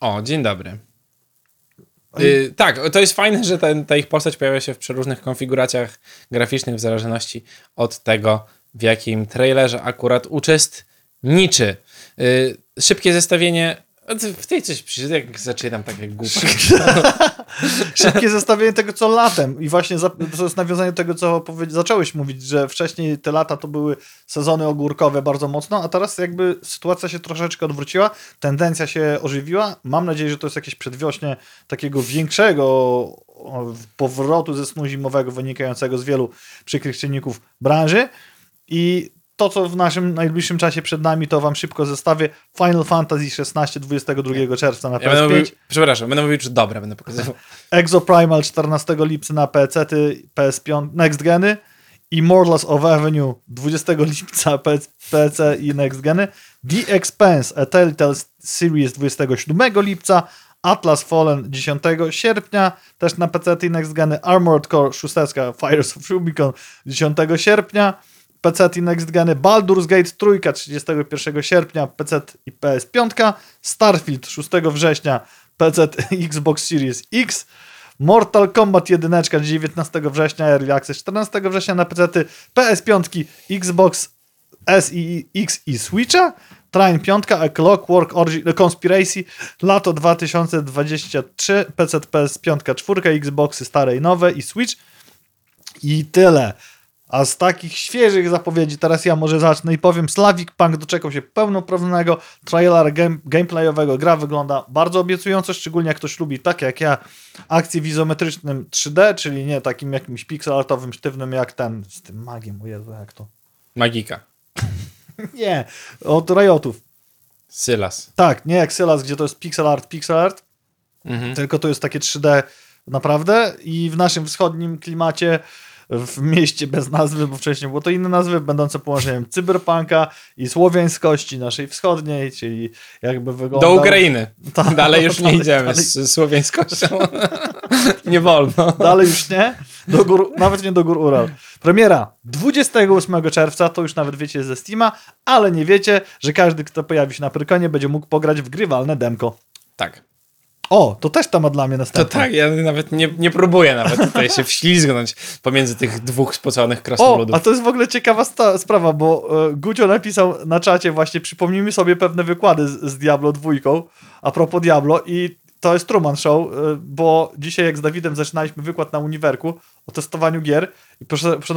O, dzień dobry. Y, tak, to jest fajne, że ten, ta ich postać pojawia się w przeróżnych konfiguracjach graficznych w zależności od tego, w jakim trailerze akurat uczestniczy. Y, szybkie zestawienie. W tej coś przyjdzie, jak zaczynam tak jak głupek. Szybkie zestawienie tego, co latem. I właśnie za, to jest nawiązanie do tego, co zacząłeś mówić, że wcześniej te lata to były sezony ogórkowe bardzo mocno, a teraz jakby sytuacja się troszeczkę odwróciła, tendencja się ożywiła. Mam nadzieję, że to jest jakieś przedwiośnie takiego większego powrotu ze snu zimowego wynikającego z wielu przykrych czynników branży. I to, co w naszym najbliższym czasie przed nami, to wam szybko zestawię. Final Fantasy XVI 22 czerwca na Ja będę PS5. mówił, przepraszam, będę mówił, czy dobra, będę pokazywał. Exo Primal 14 lipca na PC, PS5, Next Geny, Immortals of Avenue 20 lipca PC, PC i Next Geny, The Expanse, a Telltale Series 27 lipca, Atlas Fallen 10 sierpnia, też na PC i Next Geny, Armored Core 6, Fires of Rubicon 10 sierpnia, PC i Next Geny, Baldur's Gate 3 31 sierpnia, PC i PS5, Starfield 6 września, PC i Xbox Series X, Mortal Kombat 1 19 września, Early Access 14 września na PC, PS5, Xbox S i X i Switcha, Trine 5, A Clockwork Origin, Conspiracy, lato 2023, PC, PS5, 4, Xboxy stare i nowe i Switch i tyle. A z takich świeżych zapowiedzi teraz ja może zacznę i powiem, Slavic Punk doczekał się pełnoprawnego trailera game, gameplayowego. Gra wygląda bardzo obiecująco, szczególnie jak ktoś lubi, tak jak ja, akcje w izometrycznym 3D, czyli nie takim jakimś pixelartowym, sztywnym jak ten, z tym magiem, o Jezu, jak to? Magika. Nie, od Riotów. Sylas. Tak, nie jak Sylas, gdzie to jest pixel art, pixel art, Mhm. tylko to jest takie 3D naprawdę i w naszym wschodnim klimacie w mieście bez nazwy, bo wcześniej było to inne nazwy, będące połączeniem cyberpunka i słowiańskości naszej wschodniej, czyli jakby wygląda... Do Ukrainy. Tak, dalej już nie dalej, idziemy dalej. z słowiańskością. nie wolno. Dalej już nie, do gór, nawet nie do gór Ural. Premiera 28 czerwca, to już nawet wiecie ze Steama, ale nie wiecie, że każdy, kto pojawi się na Pyrkonie, będzie mógł pograć w grywalne demko. Tak. O, to też temat dla mnie To następny. tak, ja nawet nie, nie próbuję nawet tutaj się wślizgnąć pomiędzy tych dwóch spoconych O, krasnoludów. a to jest w ogóle ciekawa sta- sprawa, bo e, Gucio napisał na czacie właśnie, przypomnijmy sobie pewne wykłady z, z Diablo dwójką, a propos Diablo i to jest Truman Show, y, bo dzisiaj jak z Dawidem zaczynaliśmy wykład na Uniwerku o testowaniu gier i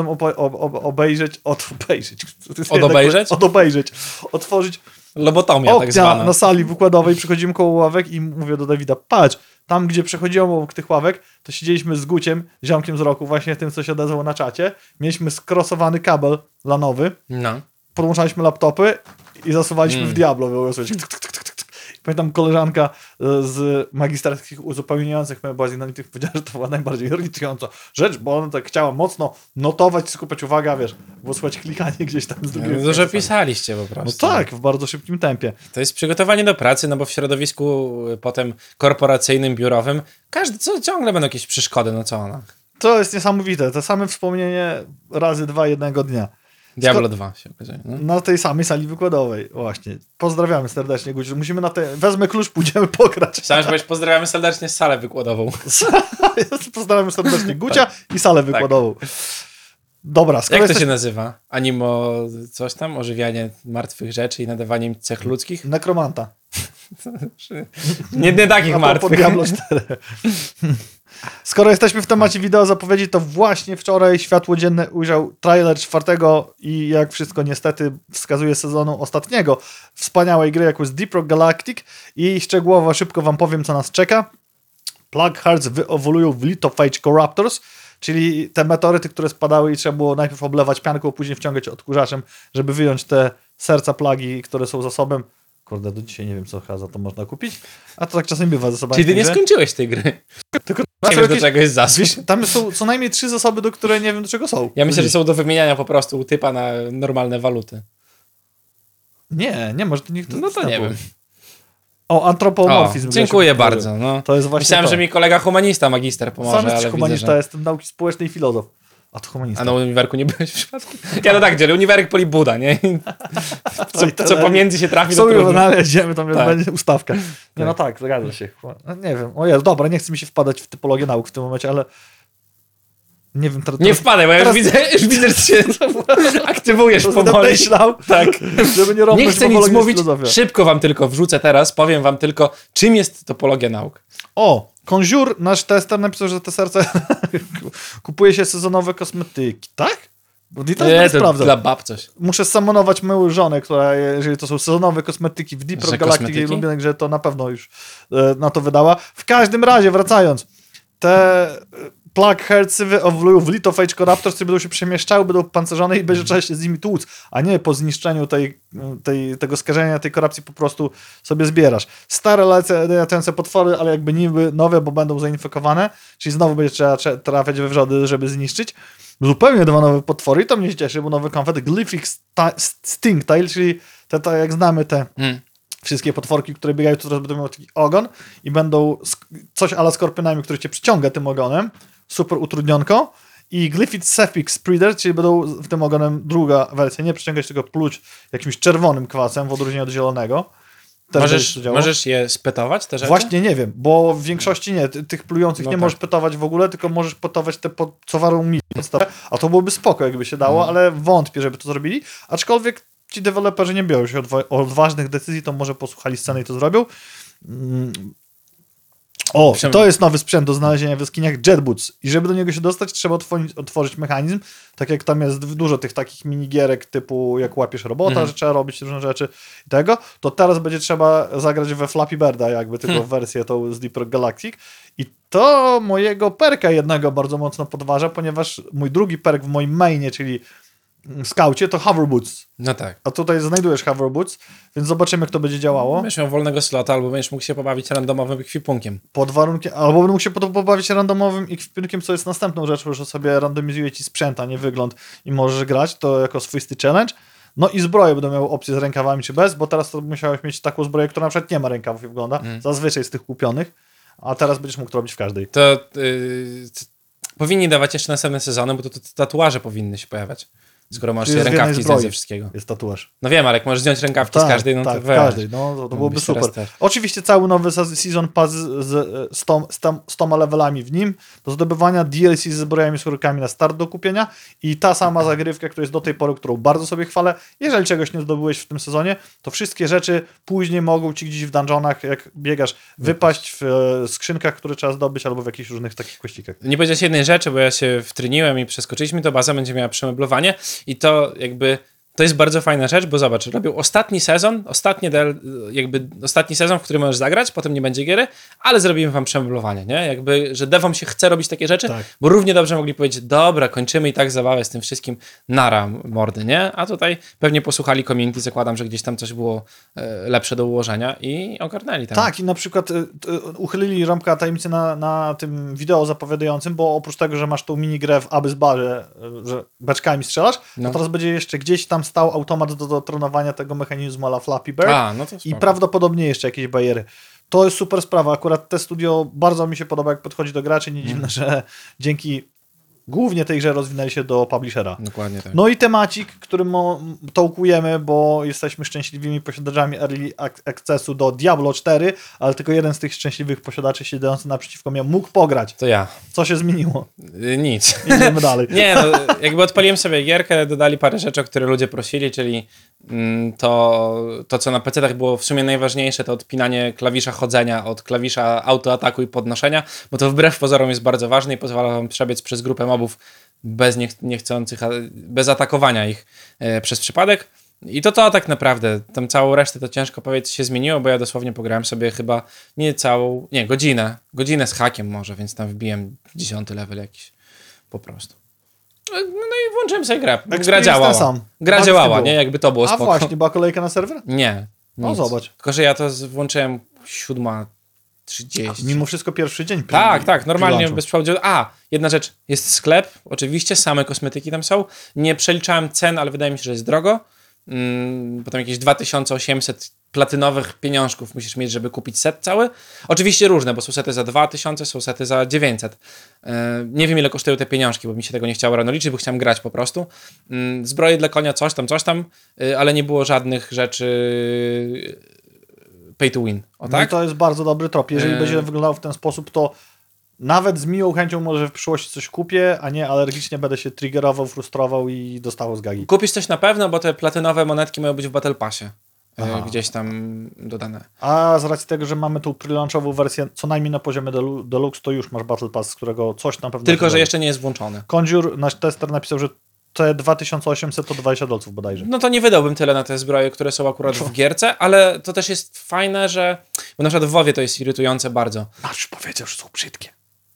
obo- ob- ob- obejrzeć, od obejrzeć. To jedno- obejrzeć? Od obejrzeć. Otworzyć Lobotomia tak okna zwana. na sali wykładowej, przychodzimy koło ławek i mówię do Dawida, patrz, tam gdzie przechodziłem obok tych ławek, to siedzieliśmy z Guciem, ziomkiem z roku, właśnie tym, co się odezwał na czacie. Mieliśmy skrosowany kabel lanowy, No. podłączaliśmy laptopy i zasuwaliśmy Mm. w Diablo. Było słychać tyk, tyk, tyk, tyk, tyk. I Pamiętam koleżanka e, z magisterskich uzupełniających była z innych powiedziała, że to była najbardziej irytująca rzecz, bo ona tak chciała mocno notować, skupiać uwagę, wiesz, było słychać klikanie gdzieś tam z drugiej Dużo strony. pisaliście po No prostu. tak, w bardzo szybkim tempie. To jest przygotowanie do pracy, no bo w środowisku y, potem korporacyjnym, biurowym, każdy, co, ciągle będą jakieś przeszkody, no co ona. To jest niesamowite. To same wspomnienie razy dwa jednego dnia. Diablo 2 się okazuje. No. Na tej samej sali wykładowej. Właśnie. Pozdrawiamy serdecznie, Guciu. Musimy na te... Wezmę klucz, pójdziemy pograć. Chciałem, żebyś pozdrawiamy serdecznie salę wykładową. Pozdrawiamy serdecznie Gucia i salę wykładową. Dobra, skoro Jak to jesteś... się nazywa? Animo coś tam? Ożywianie martwych rzeczy i nadawanie im cech ludzkich? Nekromanta. Nie, nie takich A martwych. Diablo 4. Skoro jesteśmy w temacie wideo zapowiedzi, to właśnie wczoraj światło dzienne ujrzał trailer czwartego i jak wszystko niestety wskazuje sezonu ostatniego wspaniałej gry, jaką jest Deep Rock Galactic i szczegółowo szybko wam powiem, co nas czeka. Plug Hearts wyewoluują w Lithophage Corruptors, czyli te meteoryty, które spadały i trzeba było najpierw oblewać pianką, a później wciągać odkurzaczem, żeby wyjąć te serca plagi, które są zasobem. Kurde, do dzisiaj nie wiem, co za to można kupić. A to tak czasem bywa zasobami. Czyli ty nie grze. skończyłeś tej gry. Tylko Nie wiesz, do czego jest zasób. Tam są co najmniej trzy zasoby, do które nie wiem, do czego są. Ja myślę, że są do wymieniania po prostu u typa na normalne waluty. Nie, nie, może to nikt No to nie wiem. O, O, antropomorfizm. dziękuję Grzesiu, bardzo. No. To jest właśnie Myślałem, to. że mi kolega humanista, magister pomoże, Sam jesteś widzę, humanista, że... jestem nauki społecznej i filozof. A to humanista. A na uniwerku nie byłeś w przypadku? Ja no tak, dzielę uniwerek poli Buda, nie? Co, co pomiędzy się trafi, to trudno. znaleźliśmy, tam Tak. będzie ustawka. Nie, no tak, zgadza się. No, nie wiem. O Jezu, dobra, nie chcę mi się wpadać w typologię nauk w tym momencie, ale nie wiem, teraz, Nie wpadaj, bo ja już teraz- widzę, już widzę, że się aktywujesz powoli. myślał, Tak. żeby nie robić Nie chcę nic mówić, szybko wam tylko wrzucę teraz, powiem wam tylko, czym jest topologia nauk. O, Conjure, nasz tester napisał, że te serce kupuje się sezonowe kosmetyki, tak? Bo Nie, nie, to sprawdzę. dla bab coś. Muszę samonować moją żonę, która, jeżeli to są sezonowe kosmetyki w Deep Że Rock Galactic, jej grze, to na pewno już e, na to wydała. W każdym razie, wracając, te Plug Hercy wyewoluują w Lithophage Corruptors, które będą się przemieszczały, będą pancerzone i będzie trzeba się z nimi tłuc, a nie po zniszczeniu tej, tej, tego skażenia, tej korupcji po prostu sobie zbierasz. Stare latające potwory, ale jakby niby nowe, bo będą zainfekowane, czyli znowu będzie trzeba trze- trafiać we wrzody, żeby zniszczyć. Zupełnie dwa nowe potwory i to mnie cieszy, bo nowy konfet Glyphic Stingtail, czyli te, te, jak znamy te Mm. wszystkie potworki, które biegają, to teraz będą miały taki ogon i będą coś ala skorpionami, który cię przyciąga tym ogonem. Super utrudnionko. I Glyphid Cephix Spreader, czyli będą w tym ogonem druga wersja, nie przyciągać tylko pluć jakimś czerwonym kwasem w odróżnieniu od zielonego. Też Możesz, możesz je spetować, te rzeczy? Właśnie nie wiem, bo w większości nie. Ty- Tych plujących No nie tak. możesz petować w ogóle, tylko możesz petować te, po, co warą mi podstawę. A to byłoby spoko, jakby się dało, Mhm. ale wątpię, żeby to zrobili. Aczkolwiek ci deweloperzy nie biorą się odwa- odważnych decyzji, to może posłuchali sceny i to zrobią. O, Przem- to jest nowy sprzęt do znalezienia w jaskiniach Jetboots. I żeby do niego się dostać, trzeba otworzyć, otworzyć mechanizm. Tak jak tam jest dużo tych takich minigierek typu jak łapiesz robota, Mhm. że trzeba robić różne rzeczy i tego, to teraz będzie trzeba zagrać we Flappy Birda, jakby tylko Hmm. wersję tą z Deep Rock Galactic. I to mojego perka jednego bardzo mocno podważa, ponieważ mój drugi perk w moim mainie, czyli skaucie, to Hover Boots. No tak. A tutaj znajdujesz Hover Boots, więc zobaczymy, jak to będzie działało. Będziesz miał wolnego slota, albo będziesz mógł się pobawić randomowym ekwipunkiem. pod warunkiem, albo będę mógł się pobawić randomowym ekwipunkiem, co jest następną rzeczą, że sobie randomizuje ci sprzęt, a nie wygląd i możesz grać, to jako swoisty challenge. No i zbroje będą miały opcję z rękawami czy bez, bo teraz to musiałeś mieć taką zbroję, która na przykład nie ma rękawów i wygląda, Mm. zazwyczaj z tych kupionych, a teraz będziesz mógł to robić w każdej. To yy, powinni dawać jeszcze następne sezony, bo to, to tatuaże powinny się pojawiać. Skoro możesz sobie rękawki zdjąć ze wszystkiego. Jest tatuaż. No wiem, ale jak możesz zdjąć rękawki z każdej, no tak, to weź. każdej, no to, to byłoby Mógłbyś teraz super. też. Oczywiście cały nowy se- season pass z, z, z, tą, z, tam, z toma levelami w nim, do zdobywania DLC z zbrojami z na start do kupienia i ta sama zagrywka, która jest do tej pory, którą bardzo sobie chwalę. Jeżeli czegoś nie zdobyłeś w tym sezonie, to wszystkie rzeczy później mogą ci gdzieś w dungeonach, jak biegasz, wypaść w e, skrzynkach, które trzeba zdobyć albo w jakichś różnych takich kościkach. Nie powiedziałeś jednej rzeczy, bo ja się wtryniłem i przeskoczyliśmy, to baza będzie miała przemeblowanie i to jakby to jest bardzo fajna rzecz, bo zobacz, robią ostatni sezon, ostatni, del, jakby ostatni sezon, w którym możesz zagrać, potem nie będzie giery, ale zrobimy wam przemeblowanie, nie? Jakby, że devom się chce robić takie rzeczy, Tak. bo równie dobrze mogli powiedzieć, dobra, kończymy i tak zabawę z tym wszystkim, nara mordy, nie? A tutaj pewnie posłuchali community, zakładam, że gdzieś tam coś było e, lepsze do ułożenia i ogarnęli tam. Tak, i na przykład y, y, uchylili rąbka tajemnicy na, na tym wideo zapowiadającym, bo oprócz tego, że masz tą minigrę w Abyss Barze, że beczkami strzelasz, No. to teraz będzie jeszcze gdzieś tam stał automat do, do trenowania tego mechanizmu ala Flappy Bird A, no i prawdopodobnie jeszcze jakieś bariery. To jest super sprawa. Akurat te studio bardzo mi się podoba, jak podchodzi do graczy. Nie dziwne, że dzięki głównie tej grze rozwinęli się do publishera. Dokładnie tak. No i temacik, którym tołkujemy, bo jesteśmy szczęśliwymi posiadaczami Early Ac- Accessu do Diablo 4, ale tylko jeden z tych szczęśliwych posiadaczy siedzący naprzeciwko mnie mógł pograć. To ja. Co się zmieniło? Y, nic. Idziemy dalej. Nie, no, jakby odpaliłem sobie gierkę, dodali parę rzeczy, o które ludzie prosili, czyli to, to co na PC-tach było w sumie najważniejsze, to odpinanie klawisza chodzenia od klawisza autoataku i podnoszenia, bo to wbrew pozorom jest bardzo ważne i pozwala wam przebiec przez grupę mobów bez niech, niechcących, bez atakowania ich e, przez przypadek. I to to tak naprawdę, tam całą resztę to ciężko powiedzieć się zmieniło, bo ja dosłownie pograłem sobie chyba nie całą, nie, godzinę, godzinę z hakiem może, więc tam wbiłem dziesiąty level jakiś po prostu. No i włączyłem sobie grę. Gra działała. sam. Gra działała, nie? Jakby to było A spoko. właśnie, była kolejka na serwer? Nie. No nic. zobacz. Tylko, że ja to włączyłem siódma 30. Mimo wszystko pierwszy dzień. Tak, tak, normalnie bez przewodu. A, jedna rzecz, jest sklep, oczywiście, same kosmetyki tam są. Nie przeliczałem cen, ale wydaje mi się, że jest drogo. Mm, potem jakieś 2800 platynowych pieniążków musisz mieć, żeby kupić set cały. Oczywiście różne, bo są sety za 2000, są sety za 900. E, Nie wiem, ile kosztują te pieniążki, bo mi się tego nie chciało rano liczyć, bo chciałem grać po prostu. Mm, Zbroje dla konia, coś tam, coś tam, y, ale nie było żadnych rzeczy y, pay to win. O No i tak? to jest bardzo dobry trop. Jeżeli Eee. będzie wyglądał w ten sposób, to nawet z miłą chęcią może w przyszłości coś kupię, a nie alergicznie będę się triggerował, frustrował i dostawał z gagi. Kupisz coś na pewno, bo te platynowe monetki mają być w Battle Passie. E, Aha. Gdzieś tam dodane. A z racji tego, że mamy tą pre-launchową wersję co najmniej na poziomie delu- Deluxe, to już masz Battle Pass, z którego coś na pewno... Tylko, że jeszcze nie jest włączony. Conjure, nasz tester napisał, że te 2800 to 20 dolców bodajże. No to nie wydałbym tyle na te zbroje, które są akurat w gierce, ale to też jest fajne, że. Bo na przykład w WoWie to jest irytujące bardzo. Masz powiedział, że są brzydkie.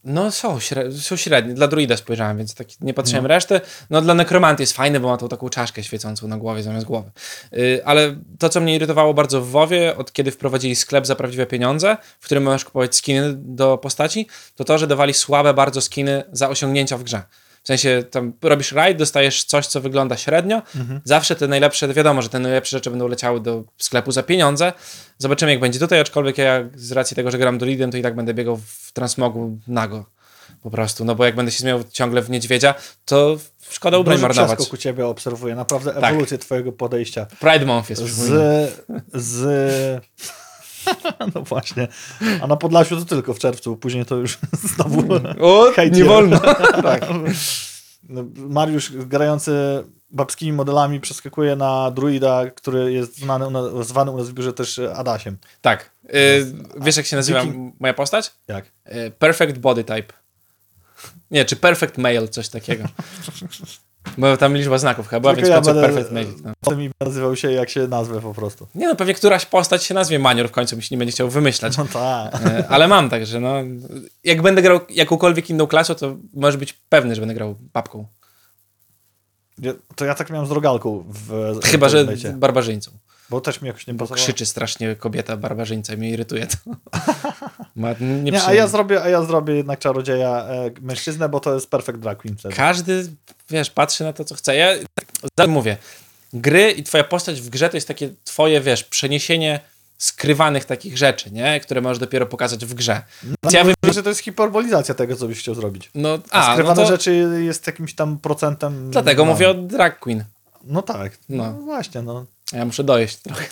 No są, śre- są średnie. Dla druida spojrzałem, więc tak nie patrzyłem No. reszty. No dla nekromanty jest fajne, bo ma tą taką czaszkę świecącą na głowie zamiast głowy. Yy, ale to, co mnie irytowało bardzo w WoWie, od kiedy wprowadzili sklep za prawdziwe pieniądze, w którym możesz kupować skiny do postaci, to to, że dawali słabe bardzo skiny za osiągnięcia w grze. W sensie tam robisz raid, dostajesz coś, co wygląda średnio. Zawsze te najlepsze, wiadomo, że te najlepsze rzeczy będą leciały do sklepu za pieniądze. Zobaczymy, jak będzie tutaj, aczkolwiek ja z racji tego, że gram druidem, to i tak będę biegał w transmogu nago. Po prostu, no bo jak będę się zmieniał ciągle w niedźwiedzia, to szkoda ubrań marnować. przeskok u ciebie obserwuję, naprawdę Tak. ewolucję twojego podejścia. Pride Month jest. Z... z... No właśnie. A na Podlasiu to tylko w czerwcu, później to już znowu... O, hejt nie wolno. tak. No, Mariusz grający babskimi modelami przeskakuje na druida, który jest znany u nas, zwany u nas w biurze też Adasiem. tak. Y, wiesz, jak się nazywa Wiking- moja postać? Jak? Y, perfect Body Type. Nie, czy Perfect Male, coś takiego. Bo tam liczba znaków chyba Tylko więc ja będę- Perfect Male. No. Potem mi nazywał się jak się nazwę po prostu. Nie no, pewnie któraś postać się nazwie Manior w końcu, mi się nie będzie chciał wymyślać. No tak. E, Ale mam także, no. Jak będę grał jakąkolwiek inną klasą, to możesz być pewny, że będę grał babką. Ja- To ja tak miałem z rogalką w Chyba, że barbarzyńcą. Bo też mi jakoś nie Bo pasowało. krzyczy strasznie kobieta barbarzyńca i mnie irytuje to. Ma Nie, a ja zrobię, a ja zrobię jednak czarodzieja e, mężczyznę, bo to jest perfect drag queen wtedy. Każdy, wiesz, patrzy na to, co chce. Ja tak mówię, gry i twoja postać w grze to jest takie twoje, wiesz, przeniesienie skrywanych takich rzeczy, nie? Które możesz dopiero pokazać w grze. No, ja bym- myślę, że to jest hiperbolizacja tego, co byś chciał zrobić. No, A, a, skrywane no to rzeczy jest jakimś tam procentem. dlatego no. mówię o drag queen. No tak. No. No. właśnie, no. Ja muszę dojeść trochę.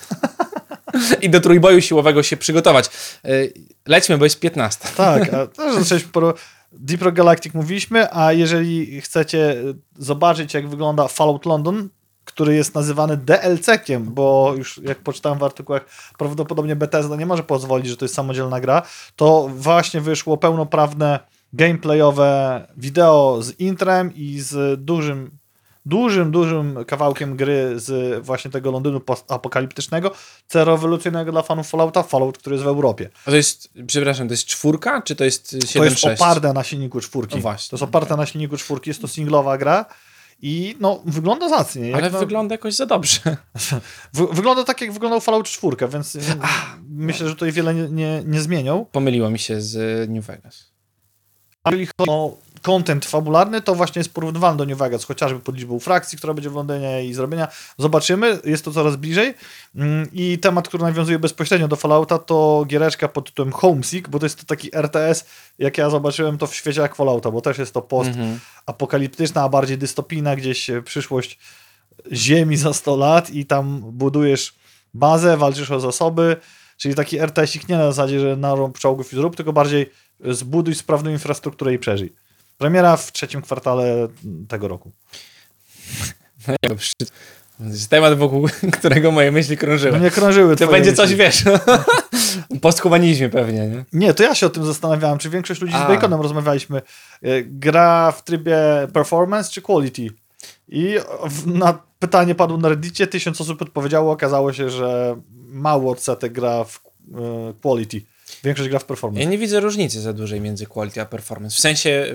I do trójboju siłowego się przygotować. Y, Lećmy, bo jest 15. Tak, a też zaczęliśmy po Deep Rock Galactic mówiliśmy, a jeżeli chcecie zobaczyć, jak wygląda Fallout London, który jest nazywany DLC-kiem, bo już jak poczytałem w artykułach, prawdopodobnie Bethesda nie może pozwolić, że to jest samodzielna gra, to właśnie wyszło pełnoprawne gameplayowe wideo z intrem i z dużym dużym, dużym kawałkiem gry z właśnie tego Londynu postapokaliptycznego, co rewolucyjnego dla fanów Fallouta, Fallout, który jest w Europie. A to jest, przepraszam, to jest czwórka, czy to jest 7.6? To jest oparte na silniku czwórki. No właśnie. To jest oparte na silniku czwórki, jest to singlowa gra i no, wygląda zacnie. Jak Ale no, wygląda jakoś za dobrze. wy, wygląda tak, jak wyglądał Fallout 4, więc myślę, że tutaj wiele nie, nie, nie zmienią. Pomyliło mi się z New Vegas. A jeżeli chodzi o content fabularny, to właśnie jest porównywalny do New Vegas, chociażby pod liczbą frakcji, która będzie w Londynie i zrobienia. Zobaczymy, jest to coraz bliżej. Mm, I temat, który nawiązuje bezpośrednio do Fallouta, to giereczka pod tytułem Homesick, bo to jest to taki RTS, jak ja zobaczyłem to w świecie jak Fallouta, bo też jest to post Mhm. apokaliptyczna, a bardziej dystopijna, gdzieś e, przyszłość Ziemi za 100 lat i tam budujesz bazę, walczysz o zasoby, czyli taki RTS-ik nie na zasadzie, że narąb czołgów i zrób, tylko bardziej zbuduj sprawną infrastrukturę i przeżyj. Premiera w trzecim kwartale tego roku. No, jest temat, wokół którego moje myśli krążyły. No nie krążyły to będzie myśli. coś, wiesz, posthumanizmie pewnie, nie? Nie, to ja się o tym zastanawiałem, czy większość ludzi A. z Baconem rozmawialiśmy. e, Gra w trybie performance czy quality? I na pytanie padło na Reddicie, tysiąc osób odpowiedziało, okazało się, że mało odsetek gra w e, quality. Większość gra w performance. Ja nie widzę różnicy za dużej między quality a performance. W sensie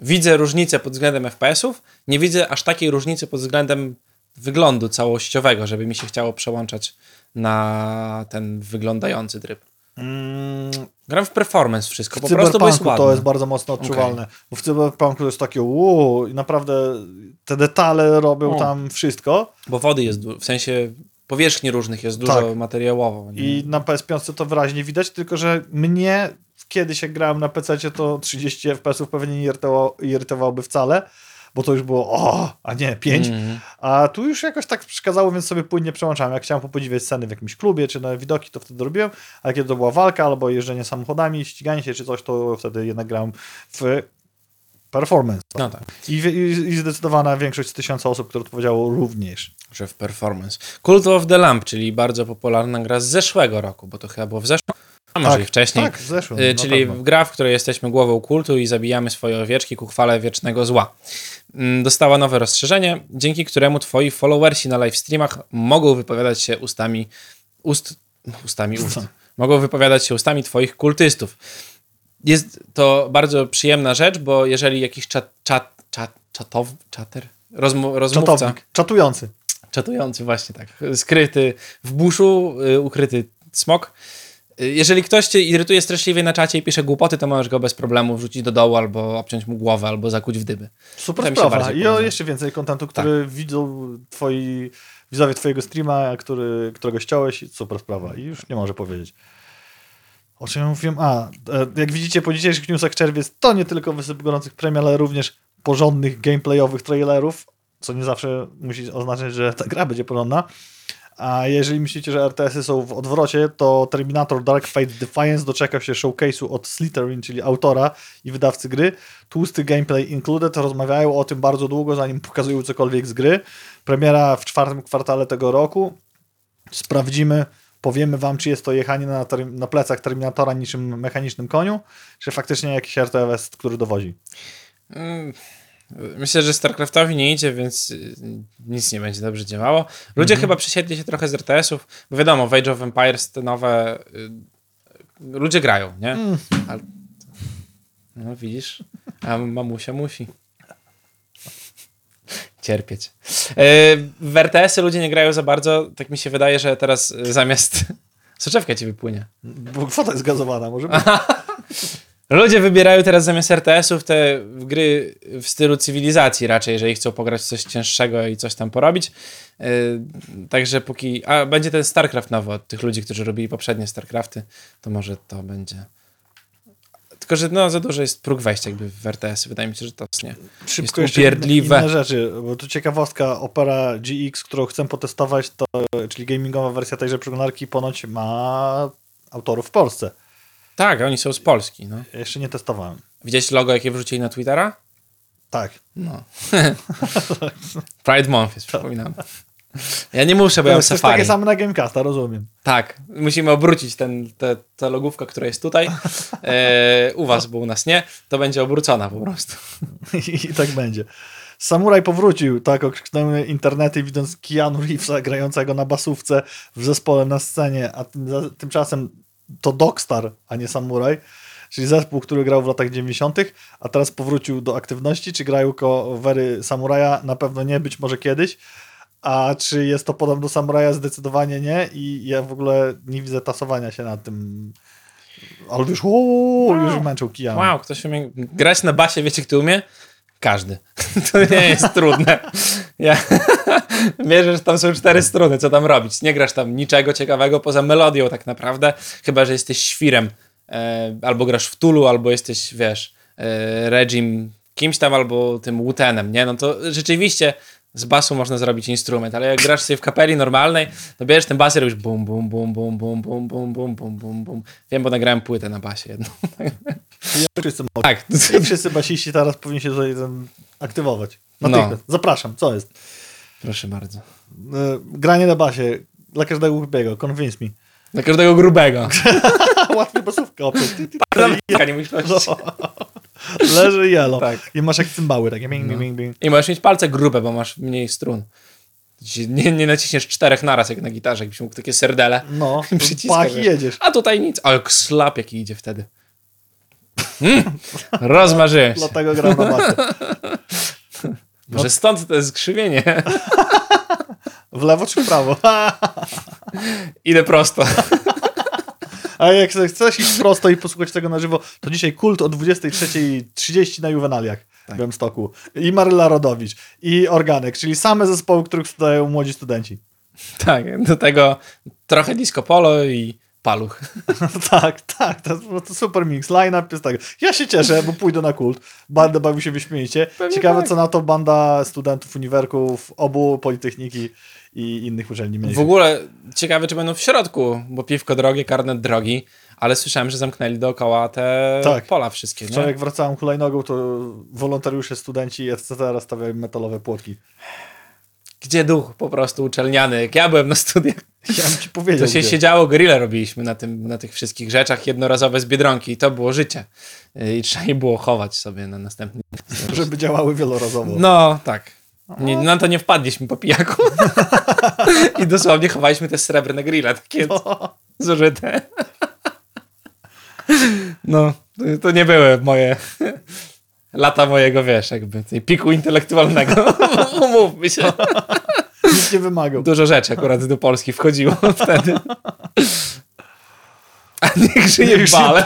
widzę różnicę pod względem FPS-ów, nie widzę aż takiej różnicy pod względem wyglądu całościowego, żeby mi się chciało przełączać na ten wyglądający tryb. Mm, Gram w performance wszystko, w po prostu bo jest ładne. to jest bardzo mocno odczuwalne. Bo w Cyberpunku to jest takie uuu, i naprawdę te detale robią O. tam wszystko. Bo wody jest, w sensie powierzchni różnych jest dużo Tak. materiałowo. Nie? I na PS5 to wyraźnie widać, tylko że mnie, kiedy się grałem na PC, to 30 FPS-ów pewnie nie irytowało, irytowałoby wcale, bo to już było o, a nie, 5. Mhm. A tu już jakoś tak przeszkadzało, więc sobie płynnie przełączałem. Jak chciałem popodziwiać sceny w jakimś klubie, czy na widoki, to wtedy robiłem, a kiedy to była walka, albo jeżdżenie samochodami, ściganie się, czy coś, to wtedy jednak grałem w performance. No tak, I, i, I zdecydowana większość z tysiąca osób, które odpowiedziało również. Że w performance. Cult of the Lamp, czyli bardzo popularna gra z zeszłego roku, bo to chyba było w zeszłym, a może i wcześniej. Tak, w zeszłym. Y, czyli pewno. gra, w której jesteśmy głową kultu i zabijamy swoje owieczki ku chwale wiecznego zła. Mm, Dostała nowe rozszerzenie, dzięki któremu twoi followersi na live streamach mogą wypowiadać się ustami ust, ustami ust. Mogą wypowiadać się ustami twoich kultystów. Jest to bardzo przyjemna rzecz, bo jeżeli jakiś czat, czat, czat, czatow, czater, rozmo, rozmówca, Czatownik, czatujący. Czatujący właśnie tak, skryty w buszu, y, ukryty smok. Y, Jeżeli ktoś cię irytuje straszliwie na czacie i pisze głupoty, to możesz go bez problemu wrzucić do dołu albo obciąć mu głowę, albo zakuć w dyby. Super sprawa. I o jeszcze więcej kontentu, który widzą twoi widzowie twojego streama, który, którego ściąłeś. Super sprawa. I już nie może powiedzieć. O czym ja mówiłem? A, e, jak widzicie po dzisiejszych newsach czerwiec, to nie tylko wysyp gorących premii, ale również porządnych gameplayowych trailerów, co nie zawsze musi oznaczać, że ta gra będzie porządna. A jeżeli myślicie, że RTS-y są w odwrocie, to Terminator Dark Fate Defiance doczekał się showcase'u od Slytherin, czyli autora i wydawcy gry. Tłusty gameplay included. Rozmawiają o tym bardzo długo, zanim pokazują cokolwiek z gry. Premiera w czwartym kwartale tego roku. Sprawdzimy, powiemy wam, czy jest to jechanie na, na plecach Terminatora niczym mechanicznym koniu, czy faktycznie jakiś RTS, który dowodzi. Mm, Myślę, że StarCraftowi nie idzie, więc y, nic nie będzie dobrze działało. Ludzie Mhm. chyba przesiedli się trochę z RTS-ów, bo wiadomo, w Age of Empires te nowe... y, Ludzie grają, nie? Mm. Ale... No widzisz, a mamusia musi. Cierpieć. E, W RTS-y ludzie nie grają za bardzo. Tak mi się wydaje, że teraz y, zamiast... Soczewka ci wypłynie. Bo kwota jest gazowana, może być. Ludzie wybierają teraz zamiast RTS-ów te gry w stylu cywilizacji raczej, jeżeli chcą pograć coś cięższego i coś tam porobić. Yy, także póki... A będzie ten StarCraft nowy od tych ludzi, którzy robili poprzednie StarCrafty, to może to będzie... Tylko, że no, za dużo jest próg wejścia jakby w RTS. Wydaje mi się, że to nie. Szybko jest upierdliwe. inne rzeczy, bo tu ciekawostka, Opera GX, którą chcę potestować, to, czyli gamingowa wersja tejże przeglądarki ponoć ma autorów w Polsce. Tak, oni są z Polski. No. Ja jeszcze nie testowałem. Widziałeś logo, jakie wrzucili na Twittera? Tak. No. Pride Month jest, przypominam. Ja nie muszę, bo ja To mam jest Safari. takie same na Gamecasta, rozumiem. Tak, musimy obrócić ten, te, ta logówka, która jest tutaj. E, u was, bo u nas nie. To będzie obrócona po prostu. I, tak będzie. Samuraj powrócił, tak okrzyknęły internety, widząc Keanu Reevesa grającego na basówce w zespole na scenie, a tym, tymczasem to Dogstar, a nie Samuraj, czyli zespół, który grał w latach 90., a teraz powrócił do aktywności. Czy grają covery Samuraja? Na pewno nie, być może kiedyś. A czy jest to podobne do Samuraja? Zdecydowanie nie. I ja w ogóle nie widzę tasowania się na tym. Ale już, uuu, już męczył Keanu. Wow, ktoś umie grać na basie, wiecie kto umie? Każdy. To nie jest trudne. Ja wierzę, że tam są cztery struny, co tam robić. Nie grasz tam niczego ciekawego poza melodią tak naprawdę, chyba, że jesteś świrem. E, albo grasz w Tulu, albo jesteś, wiesz, e, Regim kimś tam, albo tym Wutenem, nie? No to rzeczywiście z basu można zrobić instrument, ale jak grasz sobie w kapeli normalnej, to bierzesz ten bas i robisz bum, bum, bum, bum, bum, bum, bum, bum, bum, bum, bum. Wiem, bo nagrałem płytę na basie jedną. Ja wszyscy. Tak. I wszyscy basiści teraz powinni się tutaj aktywować. Natychmiast. Zapraszam, co jest? Proszę bardzo. E, granie na basie dla każdego głupiego, convince me. Dla każdego grubego. Łatwiej basówka oprócz. Nie no. Leży jelo. Tak. I masz jak cymbały, takie bing, bing, bing, bing. I możesz mieć palce grube, bo masz mniej strun. Nie, nie naciśniesz czterech naraz jak na gitarze, jakbyś mógł takie serdele. No, pach jedziesz. A tutaj nic. Ale slap jaki idzie wtedy. Mm, rozmarzyłem się. Dlatego gram na basie. Może stąd to jest skrzywienie. W lewo czy w prawo? Idę prosto. A jak chcesz iść prosto i posłuchać tego na żywo, to dzisiaj kult o 23.30 na Juwenaliach Tak. w Białymstoku. I Maryla Rodowicz, i Organek, czyli same zespoły, których studiują młodzi studenci. Tak, do tego trochę disco polo i paluch. tak, tak, to, jest po prostu super mix. Line-up jest tak. Ja się cieszę, bo pójdę na kult. Banda bawi się wyśmienicie. Pewnie Ciekawe, tak. co na to banda studentów uniwerków obu Politechniki i innych uczelni W mniejszych. ogóle ciekawe, czy będą w środku, bo piwko drogie, karnet drogi, ale słyszałem, że zamknęli dookoła te Tak. pola wszystkie. Wczoraj Nie? jak wracałem hulajnogą, to wolontariusze, studenci, etc. stawiają metalowe płotki. Gdzie duch po prostu uczelniany? Jak ja byłem na studiach, Bym ci powiedział, to się gdzie. siedziało, grille robiliśmy na, tym, na tych wszystkich rzeczach, jednorazowe z Biedronki i to było życie. I trzeba je było chować sobie na następny. żeby działały wielorazowo. No, tak. Nie, na to nie wpadliśmy po pijaku. I dosłownie chowaliśmy te srebrne grille, takie zużyte. No, to, to nie były moje lata mojego, wiesz, jakby tej piku intelektualnego. Umówmy się. Nic nie wymagał. Dużo rzeczy akurat do Polski wchodziło wtedy. A niech żyje Niech bale.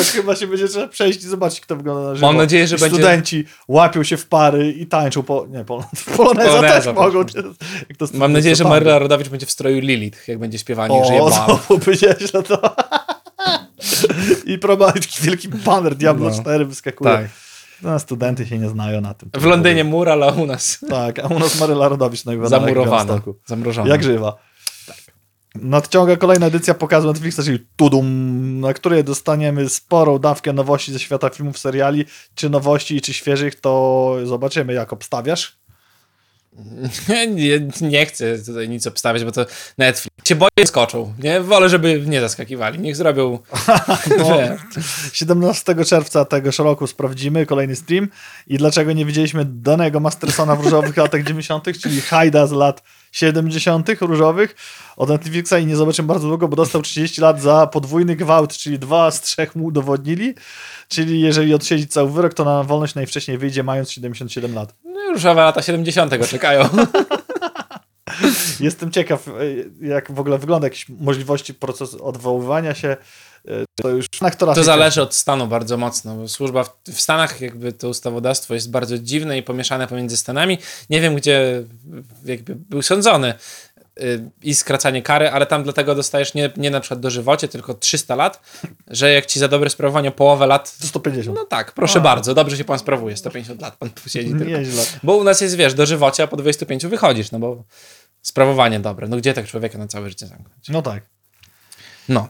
Aż chyba się będzie trzeba przejść i zobaczyć, kto wygląda na żywo. Mam nadzieję, że I będzie- Studenci łapią się w pary i tańczą po... Nie, pol... poloneza Poloneza też mogą. to Mam nadzieję, że Maryla Rodowicz będzie w stroju Lilith, jak będzie śpiewa Niech żyje O, bal. źle to. I próba taki wielki banner Diablo No. 4 wyskakuje. Tak. No, studenty się nie znają na tym. W Londynie mur, ale u nas Tak, a u nas Maryla Rodowicz na Iwanach w zamurowana. Zamrożona. Jak żywa. Nadciąga kolejna edycja pokazu Netflixa, czyli Tudum, na której dostaniemy sporą dawkę nowości ze świata filmów, seriali, czy nowości, czy świeżych, to zobaczymy, jak obstawiasz. nie, nie chcę tutaj nic obstawiać, bo to Netflix się boję skoczą. Nie? Wolę, żeby nie zaskakiwali. Niech zrobią... No, Wie. 17 czerwca tegoż roku sprawdzimy kolejny stream i dlaczego nie widzieliśmy danego Mastersona w różowych latach 90., czyli Hajda z lat 70. różowych od Netflixa i nie zobaczymy bardzo długo, bo dostał 30 lat za podwójny gwałt, czyli dwa z trzech mu udowodnili. Czyli jeżeli odsiedzi cały wyrok, to na wolność najwcześniej wyjdzie mając 77 lat. Różowe lata 70. czekają. Jestem ciekaw, e, jak w ogóle wygląda jakieś możliwości procesu odwoływania się. e, To już na która To zależy od stanu bardzo mocno, służba w, w Stanach, jakby to ustawodawstwo jest bardzo dziwne i pomieszane pomiędzy Stanami. Nie wiem, gdzie jakby był sądzony i skracanie kary, ale tam dlatego dostajesz nie, nie na przykład dożywocie, tylko 300 lat, że jak ci za dobre sprawowanie połowę lat, To 150. no tak, proszę A. bardzo, dobrze się pan sprawuje, 150 lat pan posiedzi tylko. Nieźle. Bo u nas jest, wiesz, dożywocie, a po 25 wychodzisz, no bo sprawowanie dobre. No gdzie tak człowieka na całe życie zamknąć? No tak. No.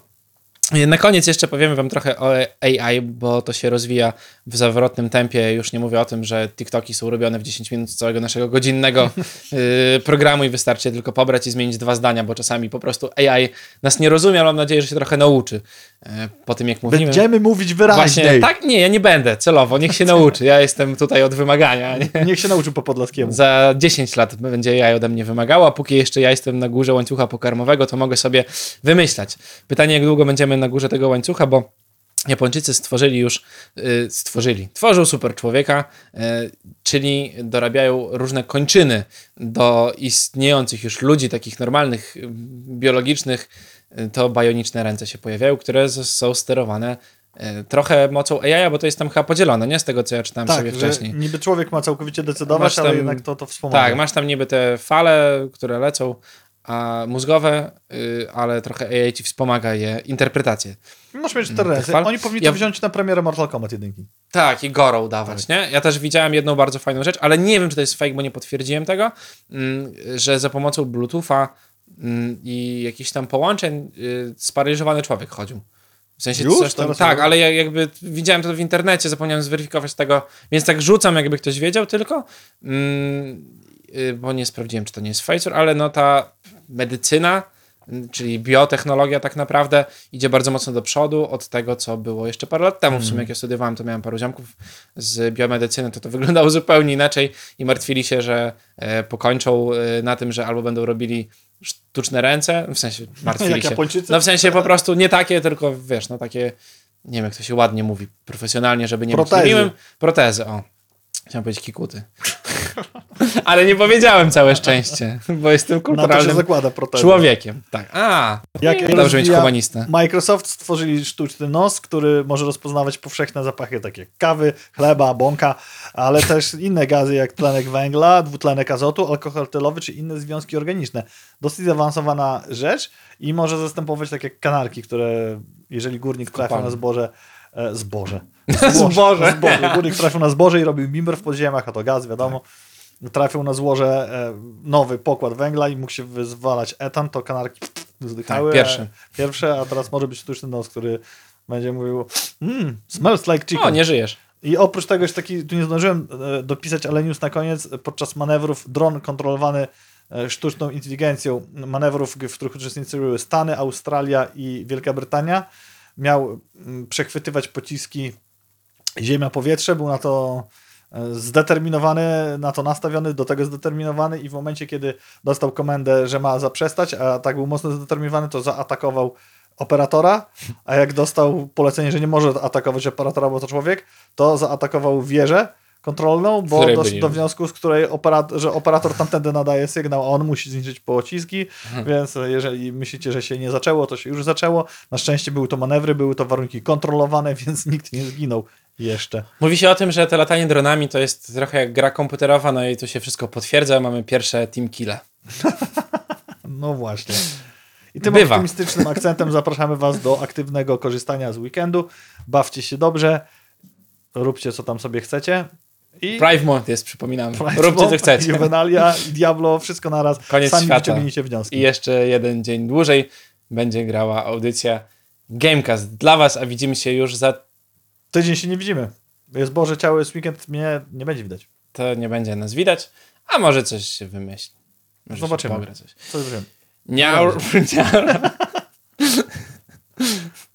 Na koniec jeszcze powiemy wam trochę o AI, bo to się rozwija w zawrotnym tempie. Już nie mówię o tym, że TikToki są robione w 10 minut całego naszego godzinnego y, programu i wystarczy tylko pobrać i zmienić dwa zdania, bo czasami po prostu AI nas nie rozumie, ale mam nadzieję, że się trochę nauczy y, po tym, jak mówimy. Będziemy mówić wyraźniej. Właśnie, tak? Nie, ja nie będę celowo, niech się nauczy. Ja jestem tutaj od wymagania. Nie? Niech się nauczył po podlaskiemu. Za 10 lat będzie jaj ode mnie wymagało, a póki jeszcze ja jestem na górze łańcucha pokarmowego, to mogę sobie wymyślać. Pytanie, jak długo będziemy na górze tego łańcucha, bo Japończycy stworzyli już, y, stworzyli, tworzą super człowieka, y, czyli dorabiają różne kończyny do istniejących już ludzi, takich normalnych, y, biologicznych, to bioniczne ręce się pojawiają, które są sterowane trochę mocą AI, bo to jest tam chyba podzielone, nie? Z tego, co ja czytałem sobie Tak, że wcześniej. niby człowiek ma całkowicie decydować, Masz ale tam- jednak to, to wspomaga. Tak, masz tam niby te fale, które lecą, a mózgowe, y, ale trochę AI ci wspomaga je interpretację. Masz mieć tych cztery. Oni powinni Ja- to wziąć na premierę Mortal Kombat jedynki. Tak, i gorą dawać, nie? Ja też widziałem jedną bardzo fajną rzecz, ale nie wiem, czy to jest fake, bo nie potwierdziłem tego, mm, że za pomocą Bluetootha mm, i jakichś tam połączeń y, sparaliżowany człowiek chodził. W sensie Już? coś tam, tak, ale ja jakby widziałem to w internecie, zapomniałem zweryfikować tego, więc tak rzucam, jakby ktoś wiedział tylko, mm, y, bo nie sprawdziłem, czy to nie jest Pfizer, ale no ta medycyna, czyli biotechnologia tak naprawdę idzie bardzo mocno do przodu od tego, co było jeszcze parę lat temu. W sumie jak ja studiowałem, to miałem paru ziomków z biomedycyny, to to wyglądało zupełnie inaczej i martwili się, że e, pokończą e, na tym, że albo będą robili sztuczne ręce, w sensie martwili Jak się. Japończycy? No w sensie po prostu nie takie, tylko wiesz, no takie, nie wiem jak to się ładnie mówi profesjonalnie, żeby nie Protezy. być niemiłym. Protezy, o. Chciałem powiedzieć kikuty. Ale nie powiedziałem całe szczęście, bo jestem Na to kulturalnym zakłada człowiekiem. Tak. A, Jak dobrze mieć humanistę. Microsoft stworzyli sztuczny nos, który może rozpoznawać powszechne zapachy takie jak kawy, chleba, bąka, ale też inne gazy jak tlenek węgla, dwutlenek azotu, alkohol etylowy czy inne związki organiczne. Dosyć zaawansowana rzecz i może zastępować takie kanarki, które jeżeli górnik trafił kopalni. na zboże, e, zboże. Zboże. zboże. Górnik trafił na zboże i robił bimber w podziemiach, a to gaz, wiadomo. Trafił na złoże e, nowy pokład węgla i mógł się wyzwalać etan, to kanarki zdychały. Tak, pierwsze. a- Pierwsze, a teraz może być sztuczny nos, który będzie mówił mmm, smells like chicken. O, nie żyjesz. I oprócz tego jeszcze taki, tu nie zdążyłem e, dopisać, ale news na koniec, podczas manewrów dron kontrolowany e, sztuczną inteligencją, manewrów, w których uczestniczyły Stany, Australia i Wielka Brytania, miał mm, przechwytywać pociski ziemia-powietrze, był na to zdeterminowany, na to nastawiony, do tego zdeterminowany i w momencie, kiedy dostał komendę, że ma zaprzestać, a tak był mocno zdeterminowany, to zaatakował operatora, a jak dostał polecenie, że nie może atakować operatora, bo to człowiek, to zaatakował wieżę kontrolną, bo byli do wniosku, z której operat że operator tamtędy nadaje sygnał, a on musi zniszczyć pociski, Mhm. więc jeżeli myślicie, że się nie zaczęło, to się już zaczęło. Na szczęście były to manewry, były to warunki kontrolowane, więc nikt nie zginął jeszcze. Mówi się o tym, że to latanie dronami to jest trochę jak gra komputerowa, no i to się wszystko potwierdza. Mamy pierwsze team kille. No właśnie. I tym Bywa. optymistycznym akcentem zapraszamy Was do aktywnego korzystania z weekendu. Bawcie się dobrze, róbcie co tam sobie chcecie. I Month jest, przypominam. Róbcie co chcecie. Juvenalia Diablo, wszystko naraz. Koniec Sami świata. wyciągnijcie wnioski. I jeszcze jeden dzień dłużej będzie grała audycja Gamecast dla was, a widzimy się już za... Tydzień się nie widzimy. Jest Boże Ciało, jest weekend, mnie nie będzie widać. To nie będzie nas widać, a może coś się wymyśli. Może Zobaczymy. Się coś. Co wiem. Niaur, niaur.